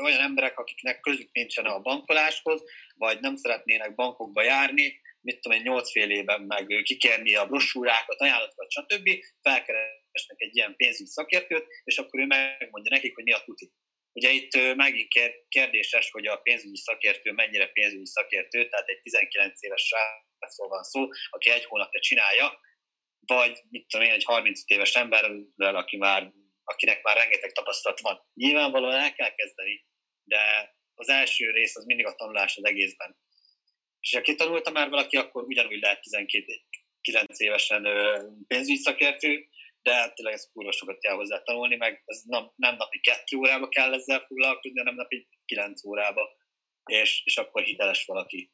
olyan emberek, akiknek közük nincsen a bankoláshoz, vagy nem szeretnének bankokba járni, mit tudom én, nyolc fél éven meg kikérni a brosúrákat, ajánlatokat, stb. Felkeresnek egy ilyen pénzügyi szakértőt, és akkor ő megmondja nekik, hogy mi a tuti. Ugye itt megint kér- kérdéses, hogy a pénzügyi szakértő mennyire pénzügyi szakértő, tehát egy 19 éves srácról van szó, aki egy hónapja csinálja, vagy mit tudom én, egy 35 éves emberrel, aki már, akinek már rengeteg tapasztalat van. Nyilvánvalóan el kell kezdeni, de az első rész az mindig a tanulás az egészben. És ha kitanulta már valaki, akkor ugyanúgy lehet 12 9 évesen pénzügyi szakértő, de tényleg ez kurva sokat kell hozzá tanulni, meg ez nem, nem napi kettő órába kell ezzel foglalkozni, hanem napi 9 órába, és, és akkor hiteles valaki.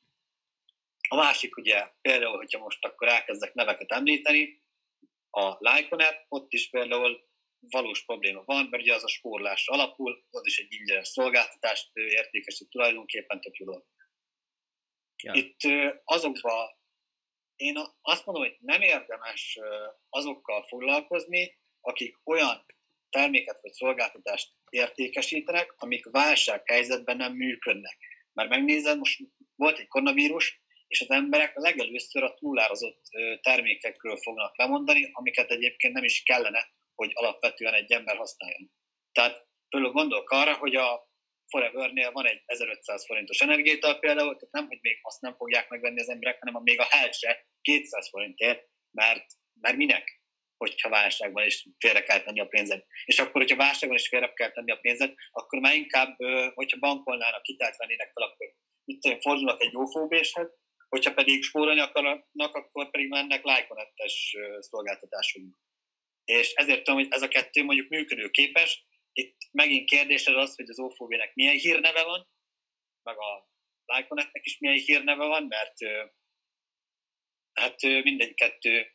A másik ugye, például, hogyha most akkor elkezdek neveket említeni, a Lyconet, ott is például valós probléma van, mert ugye az a spórlásra alapul, az is egy ingyenes szolgáltatást értékesít tulajdonképpen tök jó dolog. Ja. Itt azokba, én azt mondom, hogy nem érdemes azokkal foglalkozni, akik olyan terméket vagy szolgáltatást értékesítenek, amik válsághelyzetben nem működnek. Mert megnézed, most volt egy koronavírus, és az emberek legelőször a túlárazott termékekről fognak lemondani, amiket egyébként nem is kellene, hogy alapvetően egy ember használjon. Tehát például gondolok arra, hogy a Forevernél van egy 1500 forintos energiaital például, tehát nem, hogy még azt nem fogják megvenni az emberek, hanem a még a Hell se 200 forintért, mert, mert minek? hogyha válságban is félre kell tenni a pénzed. És akkor, hogyha válságban is félre kell tenni a pénzed, akkor már inkább, hogyha bankolnának, hitelt vennének fel, akkor itt tudom, fordulnak egy jó fóbéshez, hogyha pedig spórolni akarnak, akkor pedig mennek lájkonettes szolgáltatásokba. És ezért tudom, hogy ez a kettő mondjuk működőképes. Itt megint kérdés az az, hogy az OFOV-nek milyen hírneve van, meg a Lyconetnek is milyen hírneve van, mert hát mindegy kettő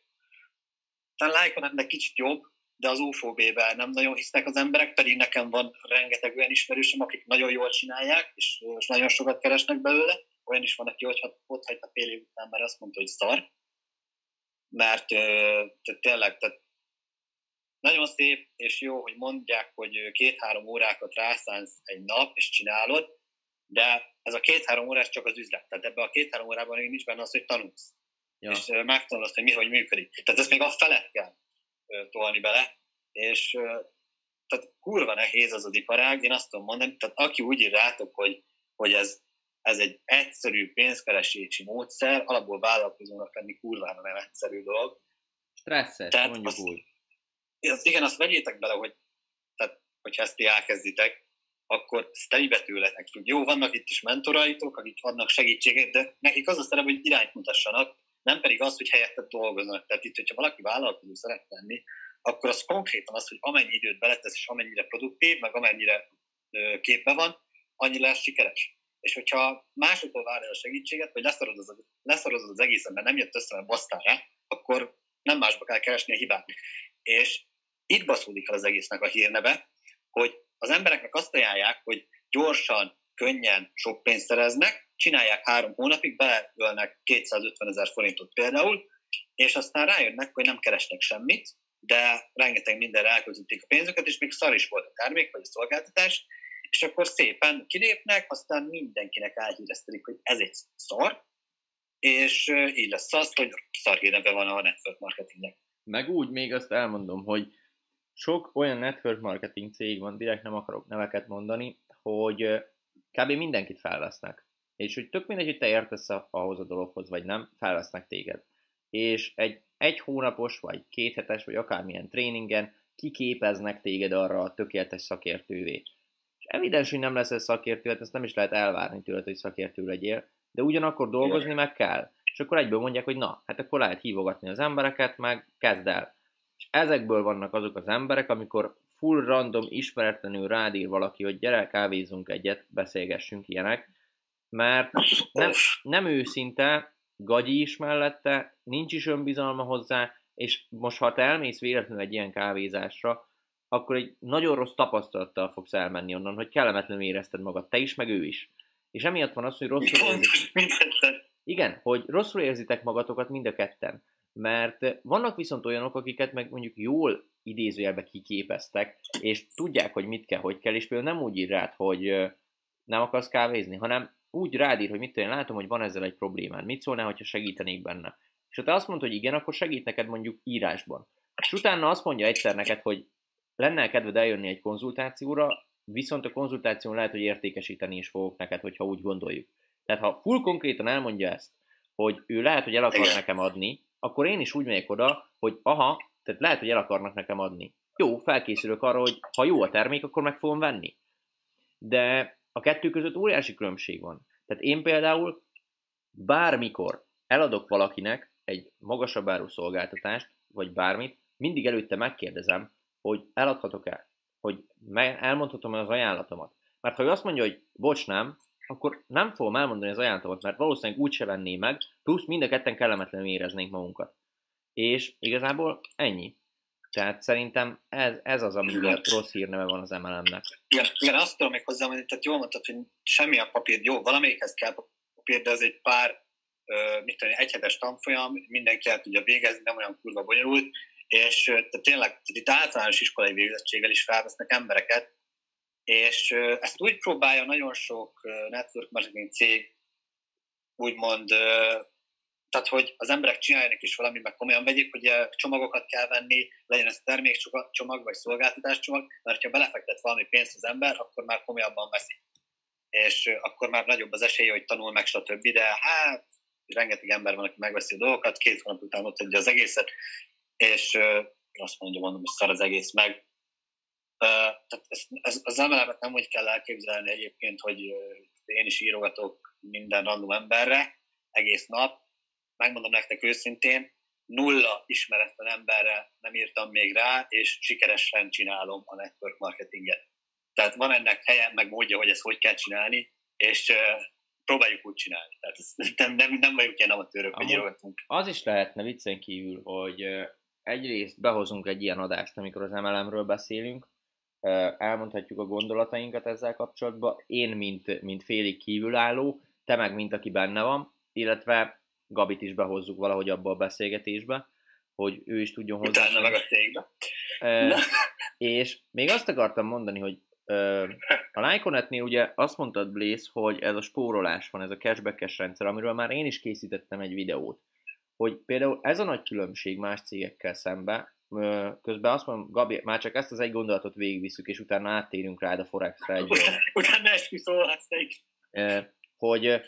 talán Lyconetnek kicsit jobb, de az UFOB-ben nem nagyon hisznek az emberek, pedig nekem van rengeteg olyan ismerősöm, akik nagyon jól csinálják, és, és nagyon sokat keresnek belőle. Olyan is van, aki ott, ott hagyta fél év után, mert azt mondta, hogy szar. Mert tehát tényleg, tehát nagyon szép és jó, hogy mondják, hogy két-három órákat rászánsz egy nap, és csinálod, de ez a két-három órás csak az üzlet. Tehát ebben a két-három órában még nincs benne az, hogy tanulsz. Ja. És megtanulod, hogy mi hogy működik. Tehát ezt még a felett kell tolni bele, és tehát kurva nehéz az az iparág, én azt tudom mondani, tehát aki úgy ír rátok, hogy, hogy ez, ez egy egyszerű pénzkeresési módszer, alapból vállalkozónak lenni kurvára nem egyszerű dolog. Stresszes, Tehát mondjuk az- úgy. Az, igen, azt vegyétek bele, hogy tehát, hogyha ezt ti elkezditek, akkor telibe tőletek. Jó, vannak itt is mentoraitok, akik adnak segítséget, de nekik az a szerep, hogy irányt mutassanak, nem pedig az, hogy helyette dolgoznak. Tehát itt, hogyha valaki vállalkozó szeret lenni, akkor az konkrétan az, hogy amennyi időt beletesz, és amennyire produktív, meg amennyire képbe van, annyi lesz sikeres. És hogyha másoktól várod a segítséget, vagy leszarod az, leszarod az egészen, mert nem jött össze, mert basztál rá, akkor nem másba kell keresni a hibát. És itt baszódik el az egésznek a hírneve, hogy az embereknek azt ajánlják, hogy gyorsan, könnyen sok pénzt szereznek, csinálják három hónapig, beölnek 250 ezer forintot például, és aztán rájönnek, hogy nem keresnek semmit, de rengeteg mindenre elköltötték a pénzüket, és még szar is volt a termék vagy a szolgáltatás, és akkor szépen kilépnek, aztán mindenkinek elhíreztelik, hogy ez egy szar, és így lesz az, hogy szar hírneve van a network marketingnek. Meg úgy még azt elmondom, hogy sok olyan network marketing cég van, direkt nem akarok neveket mondani, hogy kb. mindenkit felvesznek. És hogy tök mindegy, hogy te értesz ahhoz a dologhoz, vagy nem, felvesznek téged. És egy egy hónapos, vagy két hetes, vagy akármilyen tréningen kiképeznek téged arra a tökéletes szakértővé. És evidens, hogy nem leszel szakértő, hát ezt nem is lehet elvárni tőled, hogy szakértő legyél, de ugyanakkor dolgozni meg kell. És akkor egyből mondják, hogy na, hát akkor lehet hívogatni az embereket, meg kezd el. És ezekből vannak azok az emberek, amikor full random, ismeretlenül rádír valaki, hogy gyere, kávézzunk egyet, beszélgessünk ilyenek, mert nem, nem őszinte, gagyi is mellette, nincs is önbizalma hozzá, és most ha te elmész véletlenül egy ilyen kávézásra, akkor egy nagyon rossz tapasztalattal fogsz elmenni onnan, hogy kellemetlenül érezted magad, te is, meg ő is. És emiatt van az, hogy rosszul érzitek. Igen, hogy rosszul érzitek magatokat mind a ketten. Mert vannak viszont olyanok, akiket meg mondjuk jól idézőjelbe kiképeztek, és tudják, hogy mit kell, hogy kell, és például nem úgy ír rád, hogy nem akarsz kávézni, hanem úgy rád ír, hogy mit tudom, látom, hogy van ezzel egy problémád, mit szólnál, hogyha segítenék benne. És ha te azt mondod, hogy igen, akkor segít neked mondjuk írásban. És utána azt mondja egyszer neked, hogy lenne kedved eljönni egy konzultációra, viszont a konzultáción lehet, hogy értékesíteni is fogok neked, hogyha úgy gondoljuk. Tehát ha full konkrétan elmondja ezt, hogy ő lehet, hogy el akar nekem adni, akkor én is úgy megyek oda, hogy aha, tehát lehet, hogy el akarnak nekem adni. Jó, felkészülök arra, hogy ha jó a termék, akkor meg fogom venni. De a kettő között óriási különbség van. Tehát én például bármikor eladok valakinek egy magasabb áru szolgáltatást, vagy bármit, mindig előtte megkérdezem, hogy eladhatok-e, hogy elmondhatom az ajánlatomat. Mert ha ő azt mondja, hogy bocs nem, akkor nem fogom elmondani az ajánlatomat, mert valószínűleg úgy se venné meg, plusz mind a ketten kellemetlenül éreznénk magunkat. És igazából ennyi. Tehát szerintem ez, ez az, ami rossz hírneve van az MLM-nek. Igen, igen, azt tudom még hozzámondani, tehát jól mondtad, hogy semmi a papír, jó, valamelyikhez kell papír, de ez egy pár, mit tudom, egyhetes tanfolyam, mindenki el tudja végezni, nem olyan kurva bonyolult, és tehát tényleg tehát itt általános iskolai végzettséggel is felvesznek embereket, és ezt úgy próbálja nagyon sok network marketing cég úgymond tehát hogy az emberek csináljanak is valamit, meg komolyan vegyék, hogy csomagokat kell venni, legyen ez termékcsomag vagy szolgáltatáscsomag, mert ha belefektet valami pénzt az ember, akkor már komolyabban veszi. És akkor már nagyobb az esélye, hogy tanul meg, stb. De hát rengeteg ember van, aki megveszi a dolgokat, két hónap után ott adja az egészet, és azt mondja, mondom, hogy szar az egész meg. Tehát ez, ez, az emelemet nem úgy kell elképzelni egyébként, hogy én is írogatok minden random emberre egész nap, megmondom nektek őszintén, nulla ismeretlen emberre nem írtam még rá, és sikeresen csinálom a network marketinget. Tehát van ennek helye, meg módja, hogy ezt hogy kell csinálni, és próbáljuk úgy csinálni. Tehát ez, nem, nem, nem vagyunk ilyen amatőrök, hogy írogatunk. Az is lehetne viccen kívül, hogy egyrészt behozunk egy ilyen adást, amikor az MLM-ről beszélünk, elmondhatjuk a gondolatainkat ezzel kapcsolatban, én, mint, mint félig kívülálló, te meg, mint aki benne van, illetve Gabit is behozzuk valahogy abba a beszélgetésbe, hogy ő is tudjon hozzá. Utána meg a cégbe. E, és még azt akartam mondani, hogy e, a Lyconetnél ugye azt mondtad, Blaze, hogy ez a spórolás van, ez a cashback rendszer, amiről már én is készítettem egy videót, hogy például ez a nagy különbség más cégekkel szembe, közben azt mondom, Gabi, már csak ezt az egy gondolatot végigviszük, és utána áttérünk rád a Forex-re egy... utána is. Hogy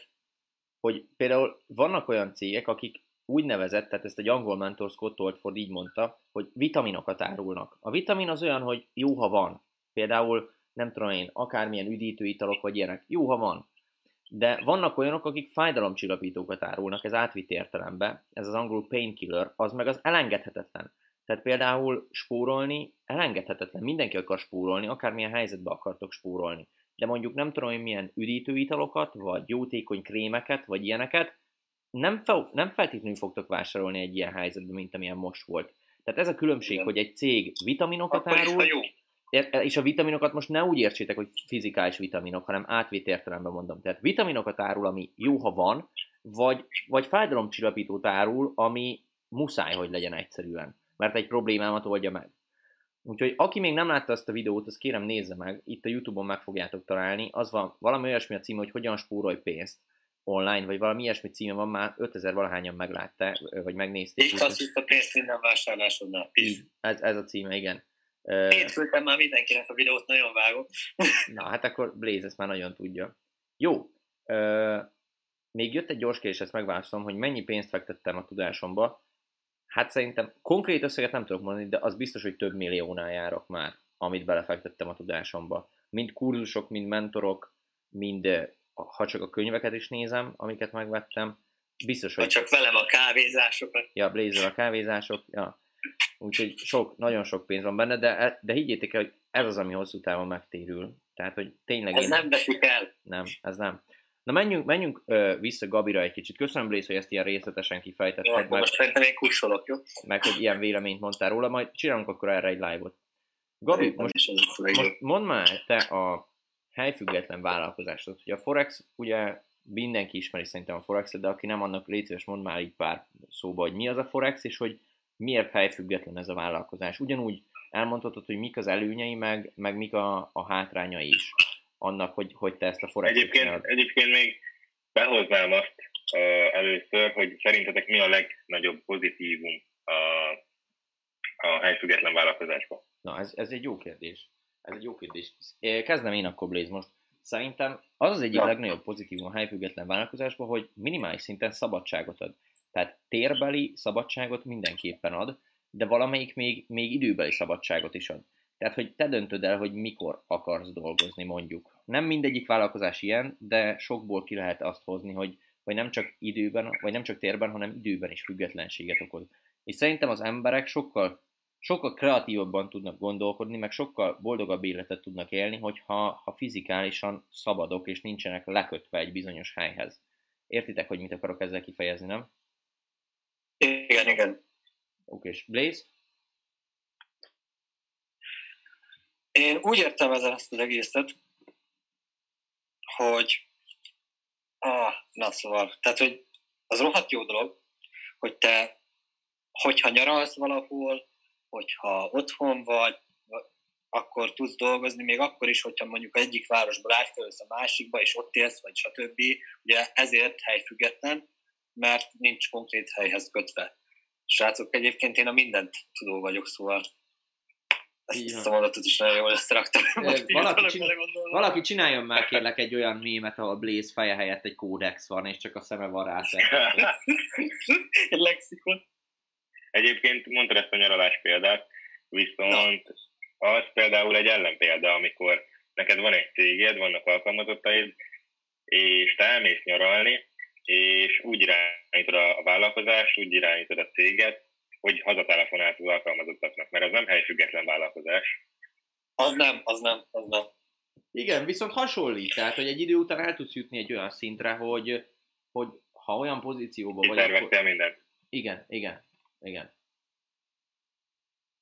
hogy például vannak olyan cégek, akik úgynevezett, tehát ezt egy angol mentor Scott Oldford így mondta, hogy vitaminokat árulnak. A vitamin az olyan, hogy jó, ha van. Például, nem tudom én, akármilyen üdítőitalok vagy ilyenek, jó, ha van. De vannak olyanok, akik fájdalomcsillapítókat árulnak, ez átvitt értelembe, ez az angol painkiller, az meg az elengedhetetlen. Tehát például spórolni elengedhetetlen. Mindenki akar spórolni, akármilyen helyzetbe akartok spórolni de mondjuk nem tudom, hogy milyen üdítőitalokat, vagy jótékony krémeket, vagy ilyeneket, nem, fel, nem feltétlenül fogtok vásárolni egy ilyen helyzetben, mint amilyen most volt. Tehát ez a különbség, Igen. hogy egy cég vitaminokat Akkor árul, jó. és a vitaminokat most ne úgy értsétek, hogy fizikális vitaminok, hanem átvitt értelemben mondom. Tehát vitaminokat árul, ami jó, ha van, vagy, vagy fájdalomcsillapítót árul, ami muszáj, hogy legyen egyszerűen, mert egy problémámat oldja meg. Úgyhogy aki még nem látta ezt a videót, azt kérem nézze meg, itt a Youtube-on meg fogjátok találni. Az van, valami olyasmi a címe, hogy hogyan spórolj pénzt online, vagy valami ilyesmi címe van, már 5000 valahányan meglátták, vagy megnézték. Így azt a pénzt minden vásárlásodnál. Ez, ez a címe, igen. Én küldtem már mindenkinek a videót, nagyon vágom. <laughs> Na, hát akkor Blaze ezt már nagyon tudja. Jó. Még jött egy gyors kérdés, ezt megválaszolom, hogy mennyi pénzt fektettem a tudásomba. Hát szerintem konkrét összeget nem tudok mondani, de az biztos, hogy több milliónál járok már, amit belefektettem a tudásomba. Mind kurzusok, mind mentorok, mind ha csak a könyveket is nézem, amiket megvettem, biztos, hogy... csak velem a kávézásokat. Ja, Blazer a kávézások, ja. Úgyhogy sok, nagyon sok pénz van benne, de, de higgyétek el, hogy ez az, ami hosszú távon megtérül. Tehát, hogy tényleg Ez én... nem veszik el. Nem, ez nem. Na menjünk, menjünk ö, vissza Gabira egy kicsit. Köszönöm, Blaze, hogy ezt ilyen részletesen kifejtetted. Jó, meg, most szerintem én kussolok, jó? Meg, hogy ilyen véleményt mondtál róla, majd csinálunk akkor erre egy live-ot. Gabi, most, most mondd már te a helyfüggetlen vállalkozásod, hogy a Forex, ugye mindenki ismeri szerintem a Forex-et, de aki nem, annak légy szíves, mondd már így pár szóba, hogy mi az a Forex, és hogy miért helyfüggetlen ez a vállalkozás. Ugyanúgy elmondhatod, hogy mik az előnyei, meg, meg mik a, a hátrányai is annak, hogy, hogy te ezt a forex egyébként, egyébként még behoznám azt uh, először, hogy szerintetek mi a legnagyobb pozitívum a, a helyfüggetlen vállalkozásban? Na, ez, ez egy jó kérdés. Ez egy jó kérdés. Kezdem én akkor, Blaze, most. Szerintem az az egyik ja. legnagyobb pozitívum a helyfüggetlen vállalkozásban, hogy minimális szinten szabadságot ad. Tehát térbeli szabadságot mindenképpen ad, de valamelyik még, még időbeli szabadságot is ad. Tehát, hogy te döntöd el, hogy mikor akarsz dolgozni, mondjuk. Nem mindegyik vállalkozás ilyen, de sokból ki lehet azt hozni, hogy, hogy nem csak időben, vagy nem csak térben, hanem időben is függetlenséget okoz. És szerintem az emberek sokkal, sokkal kreatívabban tudnak gondolkodni, meg sokkal boldogabb életet tudnak élni, hogyha ha fizikálisan szabadok, és nincsenek lekötve egy bizonyos helyhez. Értitek, hogy mit akarok ezzel kifejezni, nem? Igen, igen. Oké, és Blaze? Én úgy értem ezen ezt az egészet, hogy ah, na szóval, tehát, hogy az rohadt jó dolog, hogy te, hogyha nyaralsz valahol, hogyha otthon vagy, akkor tudsz dolgozni, még akkor is, hogyha mondjuk egyik városból átkerülsz a másikba, és ott élsz, vagy stb. Ugye ezért helyfüggetlen, mert nincs konkrét helyhez kötve. Srácok, egyébként én a mindent tudó vagyok, szóval ezt, a mondatot is nagyon jól összeraktam. Valaki, csinál, valaki csináljon már kérlek egy olyan mémet, ahol Blaze feje helyett egy kódex van, és csak a szeme van rá. <laughs> egy lexikon. Egyébként mondtad ezt a nyaralás példát, viszont Na. az például egy ellenpélda, amikor neked van egy céged, vannak alkalmazottaid, és te elmész nyaralni, és úgy irányítod a vállalkozást, úgy irányítod a céget, hogy hazatelefonálsz az alkalmazottaknak, mert az nem helyfüggetlen vállalkozás. Az nem, az nem, az nem. Igen, viszont hasonlít, tehát, hogy egy idő után el tudsz jutni egy olyan szintre, hogy, hogy ha olyan pozícióban vagy... Akkor... mindent. Igen, igen, igen.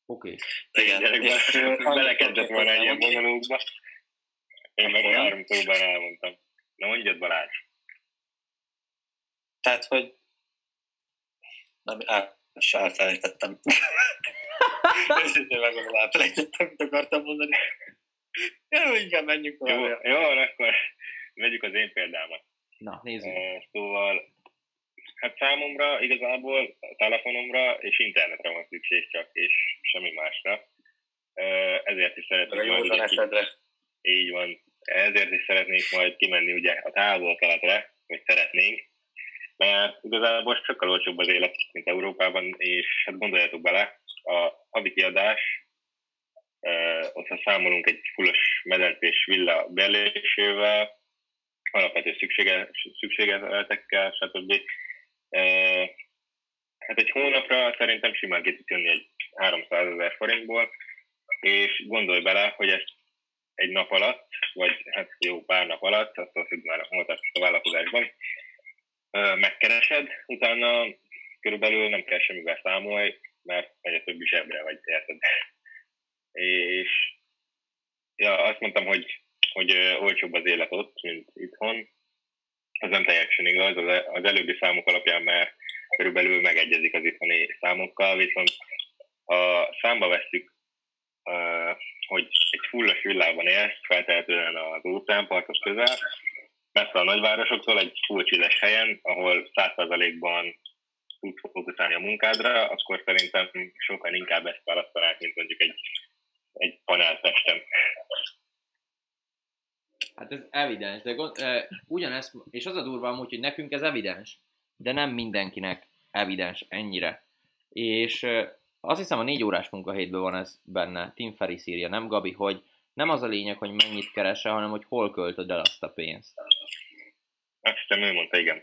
Oké. Okay. Igen, és belekezdett volna egy ilyen monológba. Én meg három szóban elmondtam. Na mondjad Balázs. Tehát, hogy nem, és elfelejtettem. <laughs> Őszintén megmondom, elfelejtettem, mit akartam mondani. Jó, inkább menjünk Jó, jó, akkor vegyük az én példámat. Na, nézzük. Szóval, hát számomra igazából a telefonomra és internetre van szükség csak, és semmi másra. Ezért is szeretnék majd... Így van. Ezért is szeretnék majd kimenni ugye a távol-keletre, hogy szeretnénk, mert igazából sokkal olcsóbb az élet, mint Európában, és hát gondoljatok bele, a havi kiadás, uh, ott ha számolunk egy fullos medencés villa belésével, alapvető szüksége, szükségletekkel, stb. Uh, hát egy hónapra szerintem simán ki tud jönni egy 300 ezer forintból, és gondolj bele, hogy ezt egy nap alatt, vagy hát jó pár nap alatt, attól függ már a vállalkozásban, megkeresed, utána körülbelül nem kell semmivel számolni, mert egyre többi zsebre vagy, érted? És ja, azt mondtam, hogy, hogy olcsóbb az élet ott, mint itthon. Az nem teljesen igaz, az előbbi számok alapján már körülbelül megegyezik az itthoni számokkal, viszont ha számba veszük, hogy egy fullos villában élsz, feltehetően az óceánpartos közel, messze a nagyvárosoktól, egy furcsiles helyen, ahol 100%-ban tudsz fókuszálni a munkádra, akkor szerintem sokkal inkább ezt választanák, mint mondjuk egy, egy paneltestem. Hát ez evidens, de gond, e, ugyanezt, és az a durva amúgy, hogy nekünk ez evidens, de nem mindenkinek evidens ennyire. és azt hiszem a négy órás munkahétből van ez benne, Tim Ferriss írja, nem Gabi, hogy nem az a lényeg, hogy mennyit keresel, hanem hogy hol költöd el azt a pénzt. Azt hiszem, ő mondta, igen.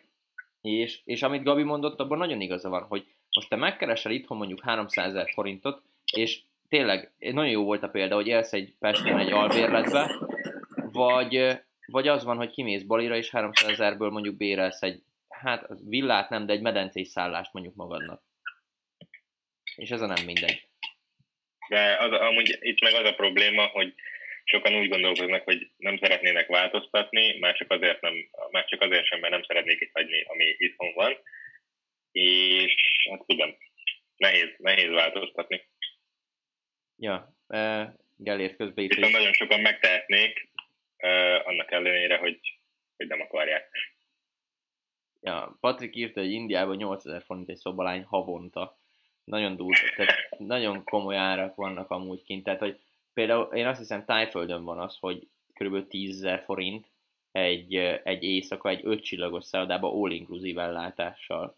És, és amit Gabi mondott, abban nagyon igaza van, hogy most te megkeresel itthon mondjuk 300 ezer forintot, és tényleg nagyon jó volt a példa, hogy élsz egy Pesten egy albérletbe, vagy, vagy az van, hogy kimész Balira, és 300 ezerből mondjuk bérelsz egy, hát villát nem, de egy medencei szállást mondjuk magadnak. És ez a nem mindegy. De az, amúgy itt meg az a probléma, hogy sokan úgy gondolkoznak, hogy nem szeretnének változtatni, már csak azért, nem, már csak azért sem, mert nem szeretnék itt hagyni, ami itthon van. És hát igen, nehéz, nehéz változtatni. Ja, e, Gellért közben itt. Viszont nagyon sokan megtehetnék, e, annak ellenére, hogy, hogy nem akarják. Ja, Patrik írta, hogy Indiában 8000 forint egy szobalány havonta. Nagyon durva, tehát nagyon komoly árak vannak amúgy kint. Tehát, hogy például én azt hiszem Tájföldön van az, hogy kb. 10.000 forint egy, egy éjszaka, egy ötcsillagos szállodába all-inclusive ellátással.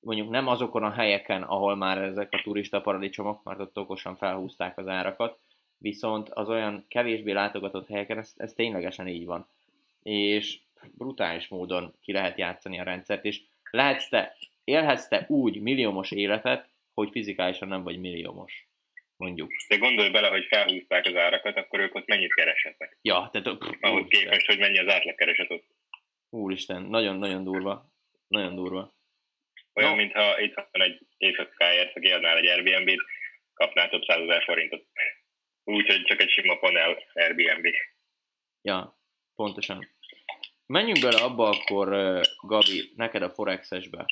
Mondjuk nem azokon a helyeken, ahol már ezek a turista paradicsomok, mert ott okosan felhúzták az árakat, viszont az olyan kevésbé látogatott helyeken ez, ez ténylegesen így van. És brutális módon ki lehet játszani a rendszert, és lehetsz te, élhetsz te úgy milliómos életet, hogy fizikálisan nem vagy milliómos mondjuk. De gondolj bele, hogy felhúzták az árakat, akkor ők ott mennyit keresetnek? Ja, tehát... Pff, Ahhoz képest, hogy mennyi az átlagkereset ott. Úristen, nagyon-nagyon durva. Nagyon durva. Olyan, no. mintha itt van egy éjszakáért, aki adnál egy Airbnb-t, kapnál több százezer forintot. Úgyhogy csak egy sima panel Airbnb. Ja, pontosan. Menjünk bele abba akkor, Gabi, neked a Forexesbe.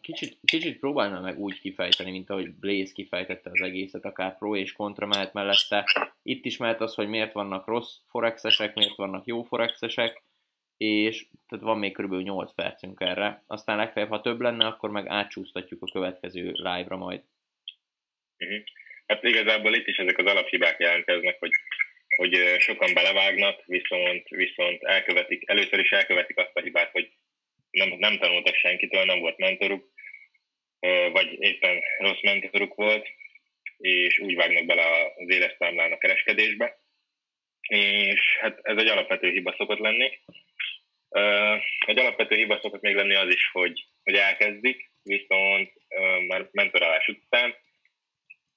Kicsit, kicsit próbálna meg úgy kifejteni, mint ahogy Blaze kifejtette az egészet, akár pro és kontra mehet mellette. Itt is mehet az, hogy miért vannak rossz forexesek, miért vannak jó forexesek, és tehát van még kb. 8 percünk erre. Aztán legfeljebb, ha több lenne, akkor meg átcsúsztatjuk a következő live-ra majd. Uh-huh. Hát igazából itt is ezek az alaphibák jelentkeznek, hogy, hogy sokan belevágnak, viszont, viszont elkövetik, először is elkövetik azt a hibát, hogy nem, nem tanultak senkitől, nem volt mentoruk, vagy éppen rossz mentoruk volt, és úgy vágnak bele az életszámlán a kereskedésbe. És hát ez egy alapvető hiba szokott lenni. Egy alapvető hiba szokott még lenni az is, hogy, hogy elkezdik, viszont már mentorálás után,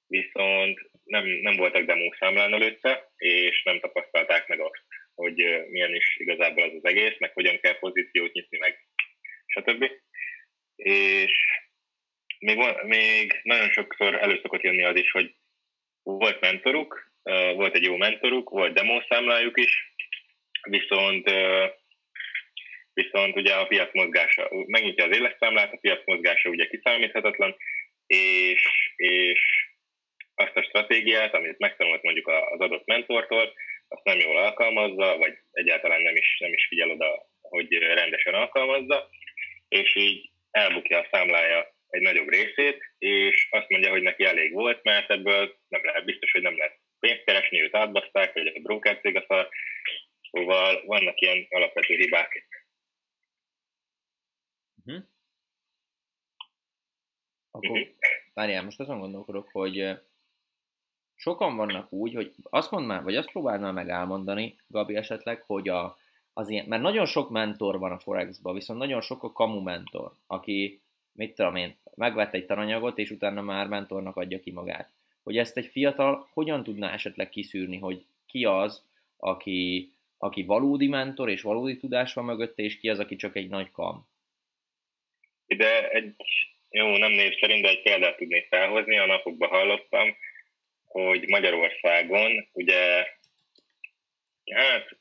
viszont nem, nem voltak demószámlán előtte, és nem tapasztalták meg azt, hogy milyen is igazából az az egész, meg hogyan kell pozíciót nyitni, meg stb. És még, még nagyon sokszor elő szokott jönni az is, hogy volt mentoruk, volt egy jó mentoruk, volt demószámlájuk is, viszont viszont ugye a piac mozgása, megnyitja az életszámlát, a piac mozgása ugye kiszámíthatatlan, és, és azt a stratégiát, amit megtanult mondjuk az adott mentortól, azt nem jól alkalmazza, vagy egyáltalán nem is, nem is figyel oda, hogy rendesen alkalmazza, és így elbukja a számlája egy nagyobb részét, és azt mondja, hogy neki elég volt, mert ebből nem lehet, biztos, hogy nem lehet pénzt keresni, őt átbaszták, vagy a broker cég a szar. Szóval vannak ilyen alapvető hibák. Uh-huh. Akkor uh-huh. várjál, most azon gondolkodok, hogy sokan vannak úgy, hogy azt mondd már, vagy azt próbáld már meg elmondani, Gabi esetleg, hogy a, az ilyen, mert nagyon sok mentor van a Forexban, viszont nagyon sok a kamu mentor, aki, mit tudom én, megvett egy tananyagot, és utána már mentornak adja ki magát. Hogy ezt egy fiatal hogyan tudná esetleg kiszűrni, hogy ki az, aki, aki valódi mentor, és valódi tudás van mögötte, és ki az, aki csak egy nagy kam. Ide egy, jó, nem név szerint, de egy példát tudnék felhozni, a napokban hallottam, hogy Magyarországon ugye hát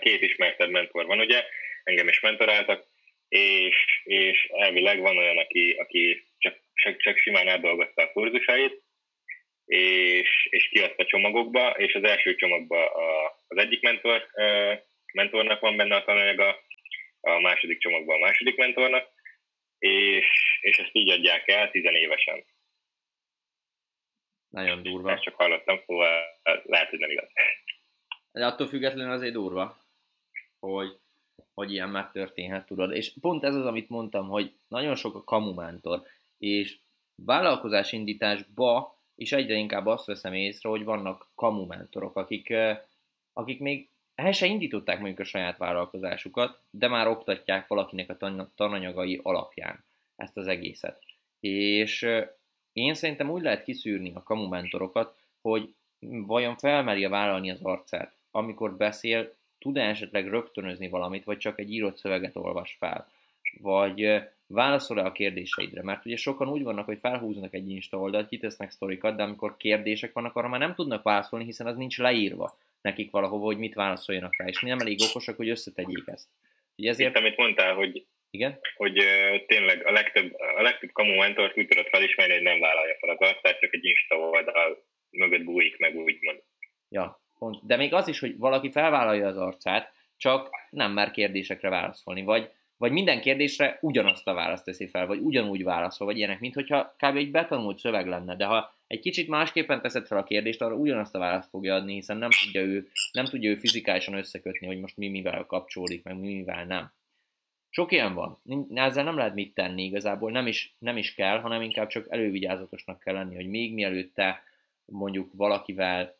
két ismertebb mentor van, ugye, engem is mentoráltak, és, és elvileg van olyan, aki, aki csak, csak, csak simán átdolgozta a kurzusait, és, és kiadta csomagokba, és az első csomagban a, az egyik mentor, mentornak van benne a tananyaga, a második csomagban a második mentornak, és, és ezt így adják el tizenévesen. Nagyon durva. Ezt csak hallottam, szóval lehet, hogy nem igaz. De attól függetlenül azért durva, hogy, hogy ilyen megtörténhet, tudod. És pont ez az, amit mondtam, hogy nagyon sok a kamumentor, és vállalkozásindításba is egyre inkább azt veszem észre, hogy vannak kamu mentorok, akik, akik még el se indították mondjuk a saját vállalkozásukat, de már oktatják valakinek a tananyagai alapján ezt az egészet. És én szerintem úgy lehet kiszűrni a kamu mentorokat, hogy vajon felmerje vállalni az arcát, amikor beszél, tud-e esetleg rögtönözni valamit, vagy csak egy írott szöveget olvas fel, vagy válaszol-e a kérdéseidre, mert ugye sokan úgy vannak, hogy felhúznak egy Insta oldalt, kitesznek sztorikat, de amikor kérdések vannak, arra már nem tudnak válaszolni, hiszen az nincs leírva nekik valahova, hogy mit válaszoljanak rá, és mi nem elég okosak, hogy összetegyék ezt. Ugye ezért... Itt, amit mondtál, hogy igen? Hogy uh, tényleg a legtöbb, a legtöbb kamu mentort úgy tudod felismerni, hogy nem vállalja fel az arcát, csak egy Insta oldal mögött bújik meg, úgymond. Ja, pont. De még az is, hogy valaki felvállalja az arcát, csak nem mer kérdésekre válaszolni, vagy, vagy minden kérdésre ugyanazt a választ teszi fel, vagy ugyanúgy válaszol, vagy ilyenek, mint hogyha kb. egy betanult szöveg lenne, de ha egy kicsit másképpen teszed fel a kérdést, arra ugyanazt a választ fogja adni, hiszen nem tudja ő, nem tudja ő fizikálisan összekötni, hogy most mi mivel kapcsolódik, meg mi mivel nem. Sok ilyen van. Ezzel nem lehet mit tenni igazából, nem is, nem is kell, hanem inkább csak elővigyázatosnak kell lenni, hogy még mielőtt te mondjuk valakivel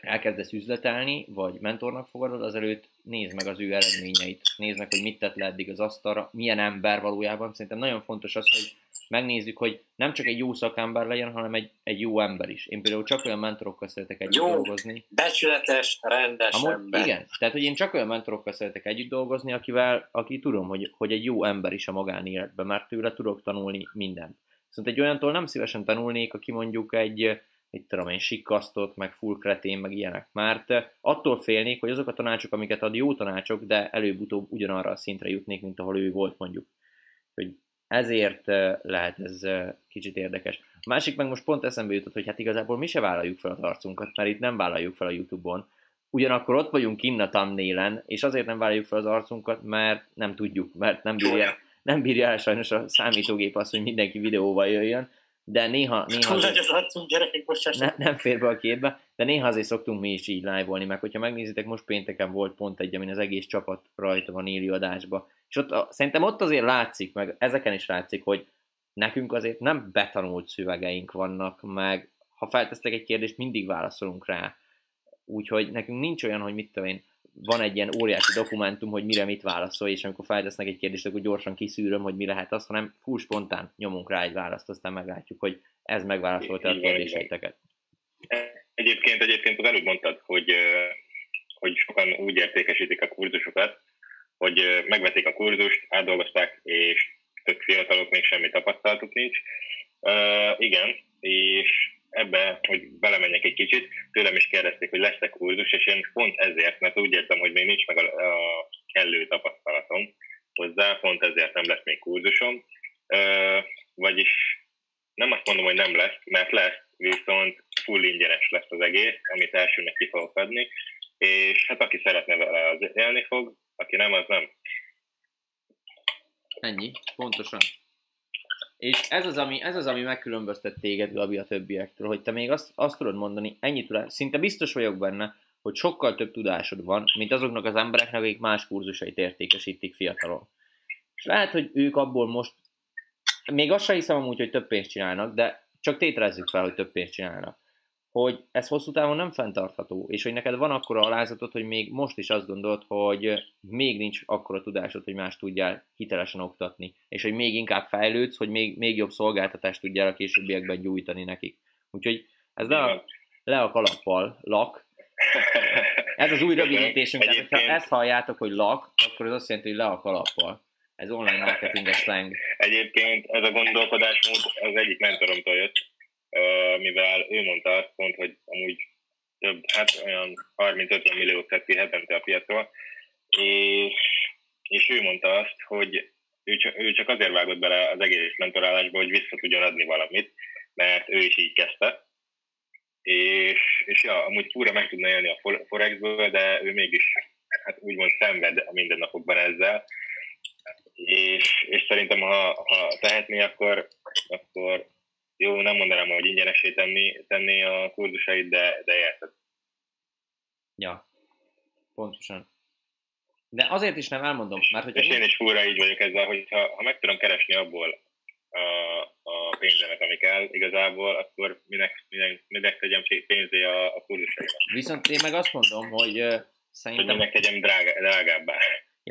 elkezdesz üzletelni, vagy mentornak fogadod, azelőtt nézd meg az ő eredményeit, nézd meg, hogy mit tett le eddig az asztalra, milyen ember valójában. Szerintem nagyon fontos az, hogy megnézzük, hogy nem csak egy jó szakember legyen, hanem egy, egy jó ember is. Én például csak olyan mentorokkal szeretek együtt jó, dolgozni. becsületes, rendes Amúgy, ember. Igen, tehát hogy én csak olyan mentorokkal szeretek együtt dolgozni, akivel, aki tudom, hogy, hogy egy jó ember is a magánéletben, mert tőle tudok tanulni mindent. Viszont egy olyantól nem szívesen tanulnék, aki mondjuk egy, mit tudom én, sikasztott, meg full kretén, meg ilyenek. Mert attól félnék, hogy azok a tanácsok, amiket ad, jó tanácsok, de előbb-utóbb ugyanarra a szintre jutnék, mint ahol ő volt mondjuk. Hogy ezért lehet ez kicsit érdekes. A másik meg most pont eszembe jutott, hogy hát igazából mi se vállaljuk fel az arcunkat, mert itt nem vállaljuk fel a Youtube-on. Ugyanakkor ott vagyunk kinn a thumbnail és azért nem vállaljuk fel az arcunkat, mert nem tudjuk, mert nem bírja, nem bírja el sajnos a számítógép azt, hogy mindenki videóval jöjjön, de néha... néha azért, az arcunk, gyerekek, most ne, nem fér be a képbe, de néha azért szoktunk mi is így live meg hogyha megnézitek, most pénteken volt pont egy, amin az egész csapat rajta van élő adásba, és ott a, szerintem ott azért látszik, meg ezeken is látszik, hogy nekünk azért nem betanult szövegeink vannak, meg ha feltesztek egy kérdést, mindig válaszolunk rá. Úgyhogy nekünk nincs olyan, hogy mit tudom én, van egy ilyen óriási dokumentum, hogy mire mit válaszol, és amikor feltesznek egy kérdést, akkor gyorsan kiszűröm, hogy mi lehet az, hanem full spontán nyomunk rá egy választ, aztán meglátjuk, hogy ez megválaszolta a kérdéseiteket. Egyébként, egyébként az előbb mondtad, hogy, hogy sokan úgy értékesítik a kurzusokat, hogy megvették a kurzust, átdolgozták, és tök fiatalok még semmi tapasztalatuk nincs. Uh, igen, és ebbe, hogy belemenjek egy kicsit, tőlem is kérdezték, hogy lesz-e kurzus, és én pont ezért, mert úgy értem, hogy még nincs meg a, a kellő tapasztalatom hozzá, pont ezért nem lesz még kurzusom. Uh, vagyis nem azt mondom, hogy nem lesz, mert lesz, viszont full ingyenes lesz az egész, amit elsőnek ki fogok adni, és hát aki szeretne vele, az élni fog, aki nem, az nem. Ennyi, pontosan. És ez az, ami, ez az, ami megkülönböztet téged, Gabi, a többiektől, hogy te még azt, azt tudod mondani, ennyi tudás, szinte biztos vagyok benne, hogy sokkal több tudásod van, mint azoknak az embereknek, akik más kurzusait értékesítik fiatalon. És lehet, hogy ők abból most, még azt sem hiszem amúgy, hogy több pénzt csinálnak, de csak tételezzük fel, hogy több pénzt csinálnak hogy ez hosszú távon nem fenntartható, és hogy neked van akkora alázatod, hogy még most is azt gondolod, hogy még nincs akkora tudásod, hogy más tudjál hitelesen oktatni, és hogy még inkább fejlődsz, hogy még, még jobb szolgáltatást tudjál a későbbiekben gyújtani nekik. Úgyhogy ez le a, le a kalappal, lak. Ez az új rövidítésünk, tehát ha ezt halljátok, hogy lak, akkor ez azt jelenti, hogy le a kalappal. Ez online marketing slang. Egyébként ez a gondolkodásmód az egyik mentoromtól jött, mivel ő mondta azt pont, hogy amúgy több, hát olyan 30-50 milliót tett hetente a piacról, és, és ő mondta azt, hogy ő csak, ő csak azért vágott bele az egész mentorálásba, hogy vissza tudjon adni valamit, mert ő is így kezdte. És, és ja, amúgy fura meg tudna élni a Forexből, de ő mégis hát úgymond szenved a mindennapokban ezzel. És, és szerintem, ha, ha tehetné, akkor, akkor jó, nem mondanám, hogy ingyenesé tenni, tenni a kurzusait, de, de érted. Ja, pontosan. De azért is nem elmondom, mert hogy... És én is fúra így vagyok ezzel, hogy ha, ha meg tudom keresni abból a, a pénzemet, ami kell igazából, akkor minek, minek, minek tegyem pénzé a, a kurzusaimat. Viszont én meg azt mondom, hogy uh, szerintem... Hogy minek tegyem drága, drágábbá.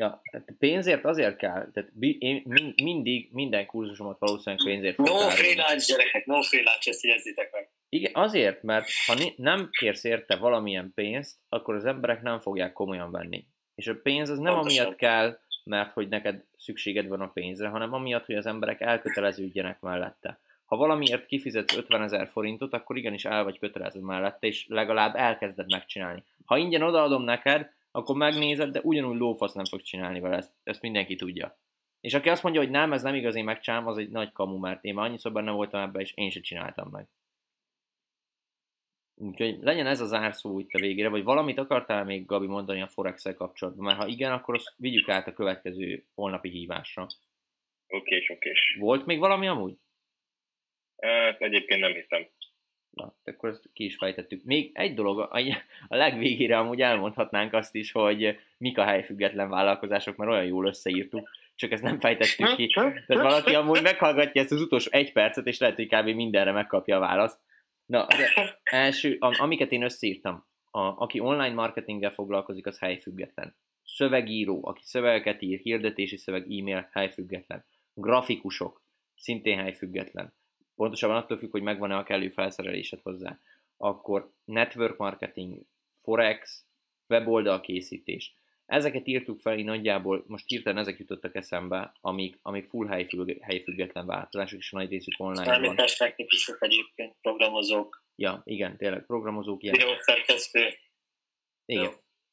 Ja, pénzért azért kell, tehát én mindig minden kurzusomat valószínűleg pénzért No freelance gyerekek, no freelance, ezt jegyezzétek meg. Igen, azért, mert ha nem kérsz érte valamilyen pénzt, akkor az emberek nem fogják komolyan venni. És a pénz az nem Pontosan. amiatt kell, mert hogy neked szükséged van a pénzre, hanem amiatt, hogy az emberek elköteleződjenek mellette. Ha valamiért kifizetsz 50 ezer forintot, akkor igenis el vagy kötelező mellette, és legalább elkezded megcsinálni. Ha ingyen odaadom neked, akkor megnézed, de ugyanúgy lófasz nem fog csinálni vele, ezt, ezt mindenki tudja. És aki azt mondja, hogy nem, ez nem igaz, én megcsinálom, az egy nagy kamu, mert én már annyiszor benne voltam ebben, és én se csináltam meg. Úgyhogy legyen ez az árszó itt a végére, vagy valamit akartál még, Gabi, mondani a forex kapcsolatban? Mert ha igen, akkor azt vigyük át a következő holnapi hívásra. Oké, oké. Volt még valami amúgy? Hát egyébként nem hiszem. Na, akkor ezt ki is fejtettük. Még egy dolog, a legvégére amúgy elmondhatnánk azt is, hogy mik a helyfüggetlen vállalkozások, mert olyan jól összeírtuk, csak ezt nem fejtettük ki. Tehát valaki amúgy meghallgatja ezt az utolsó egy percet, és lehet, hogy kb. mindenre megkapja a választ. Na, az első, amiket én összeírtam, a, aki online marketinggel foglalkozik, az helyfüggetlen. Szövegíró, aki szövegeket ír, hirdetési szöveg, e-mail, helyfüggetlen. Grafikusok, szintén helyfüggetlen pontosabban attól függ, hogy megvan-e a kellő felszerelésed hozzá. Akkor network marketing, forex, weboldal készítés. Ezeket írtuk fel, én nagyjából most hirtelen ezek jutottak eszembe, amik, amik full helyfügg, helyfüggetlen változások, és a nagy részük online van. Számítástechnikusok egyébként, programozók. Ja, igen, tényleg, programozók. Ilyen. Videószerkesztő. Igen, Jó.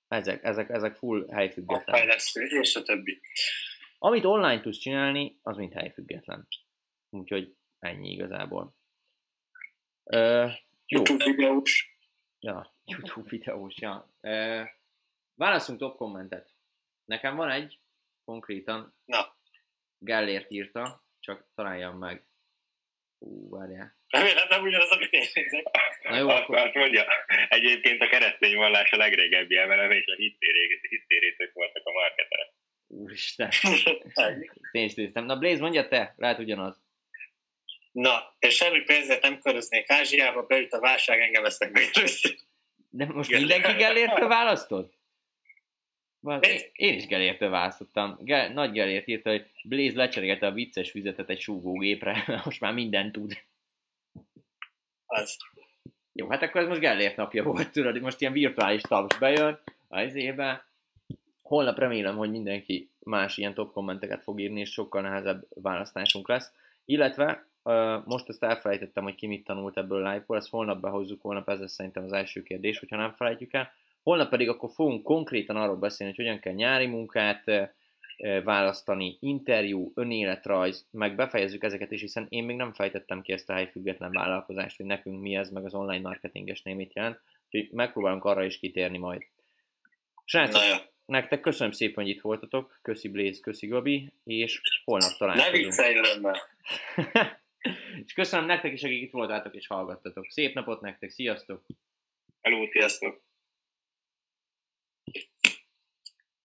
ezek, ezek, ezek full helyfüggetlen. A fejlesztő, és a többi. Amit online tudsz csinálni, az mind helyfüggetlen. Úgyhogy Ennyi igazából. Uh, jó. YouTube videós. Ja, YouTube videós, ja. Uh, válaszunk top kommentet. Nekem van egy, konkrétan. Na. Gellért írta, csak találjam meg. Ú, várjál. Remélem nem ugyanaz, amit én nézek. Na jó, akkor... Azt mondja, egyébként a keresztény vallás a legrégebbi emelem, és a hisztérészek voltak a marketerek. Úristen. én is néztem. Na Blaze, mondja te, lehet ugyanaz. Na, és semmi pénzért nem köröznék Ázsiába, beüt a válság, engem vesznek meg. De most Igen. mindenki Gellértől választod? Én, én is Gellértől választottam. Gel, nagy Gellért írta, hogy Blaze lecserégette a vicces füzetet egy súgógépre, <laughs> most már mindent tud. Az. Jó, hát akkor ez most Gellért napja volt, tudod, most ilyen virtuális taps bejön az éve. Holnap remélem, hogy mindenki más ilyen top kommenteket fog írni, és sokkal nehezebb választásunk lesz. Illetve most ezt elfelejtettem, hogy ki mit tanult ebből a live-ból, ezt holnap behozzuk, holnap ez lesz szerintem az első kérdés, hogyha nem felejtjük el. Holnap pedig akkor fogunk konkrétan arról beszélni, hogy hogyan kell nyári munkát választani, interjú, önéletrajz, meg befejezzük ezeket is, hiszen én még nem fejtettem ki ezt a helyfüggetlen vállalkozást, hogy nekünk mi ez, meg az online marketingesnél mit jelent, úgyhogy megpróbálunk arra is kitérni majd. Srácok, nektek köszönöm szépen, hogy itt voltatok, köszi Blaze, köszi Gabi, és holnap találkozunk. Ne viccelj <laughs> És köszönöm nektek is, akik itt voltátok és hallgattatok. Szép napot nektek, sziasztok! Hello, sziasztok!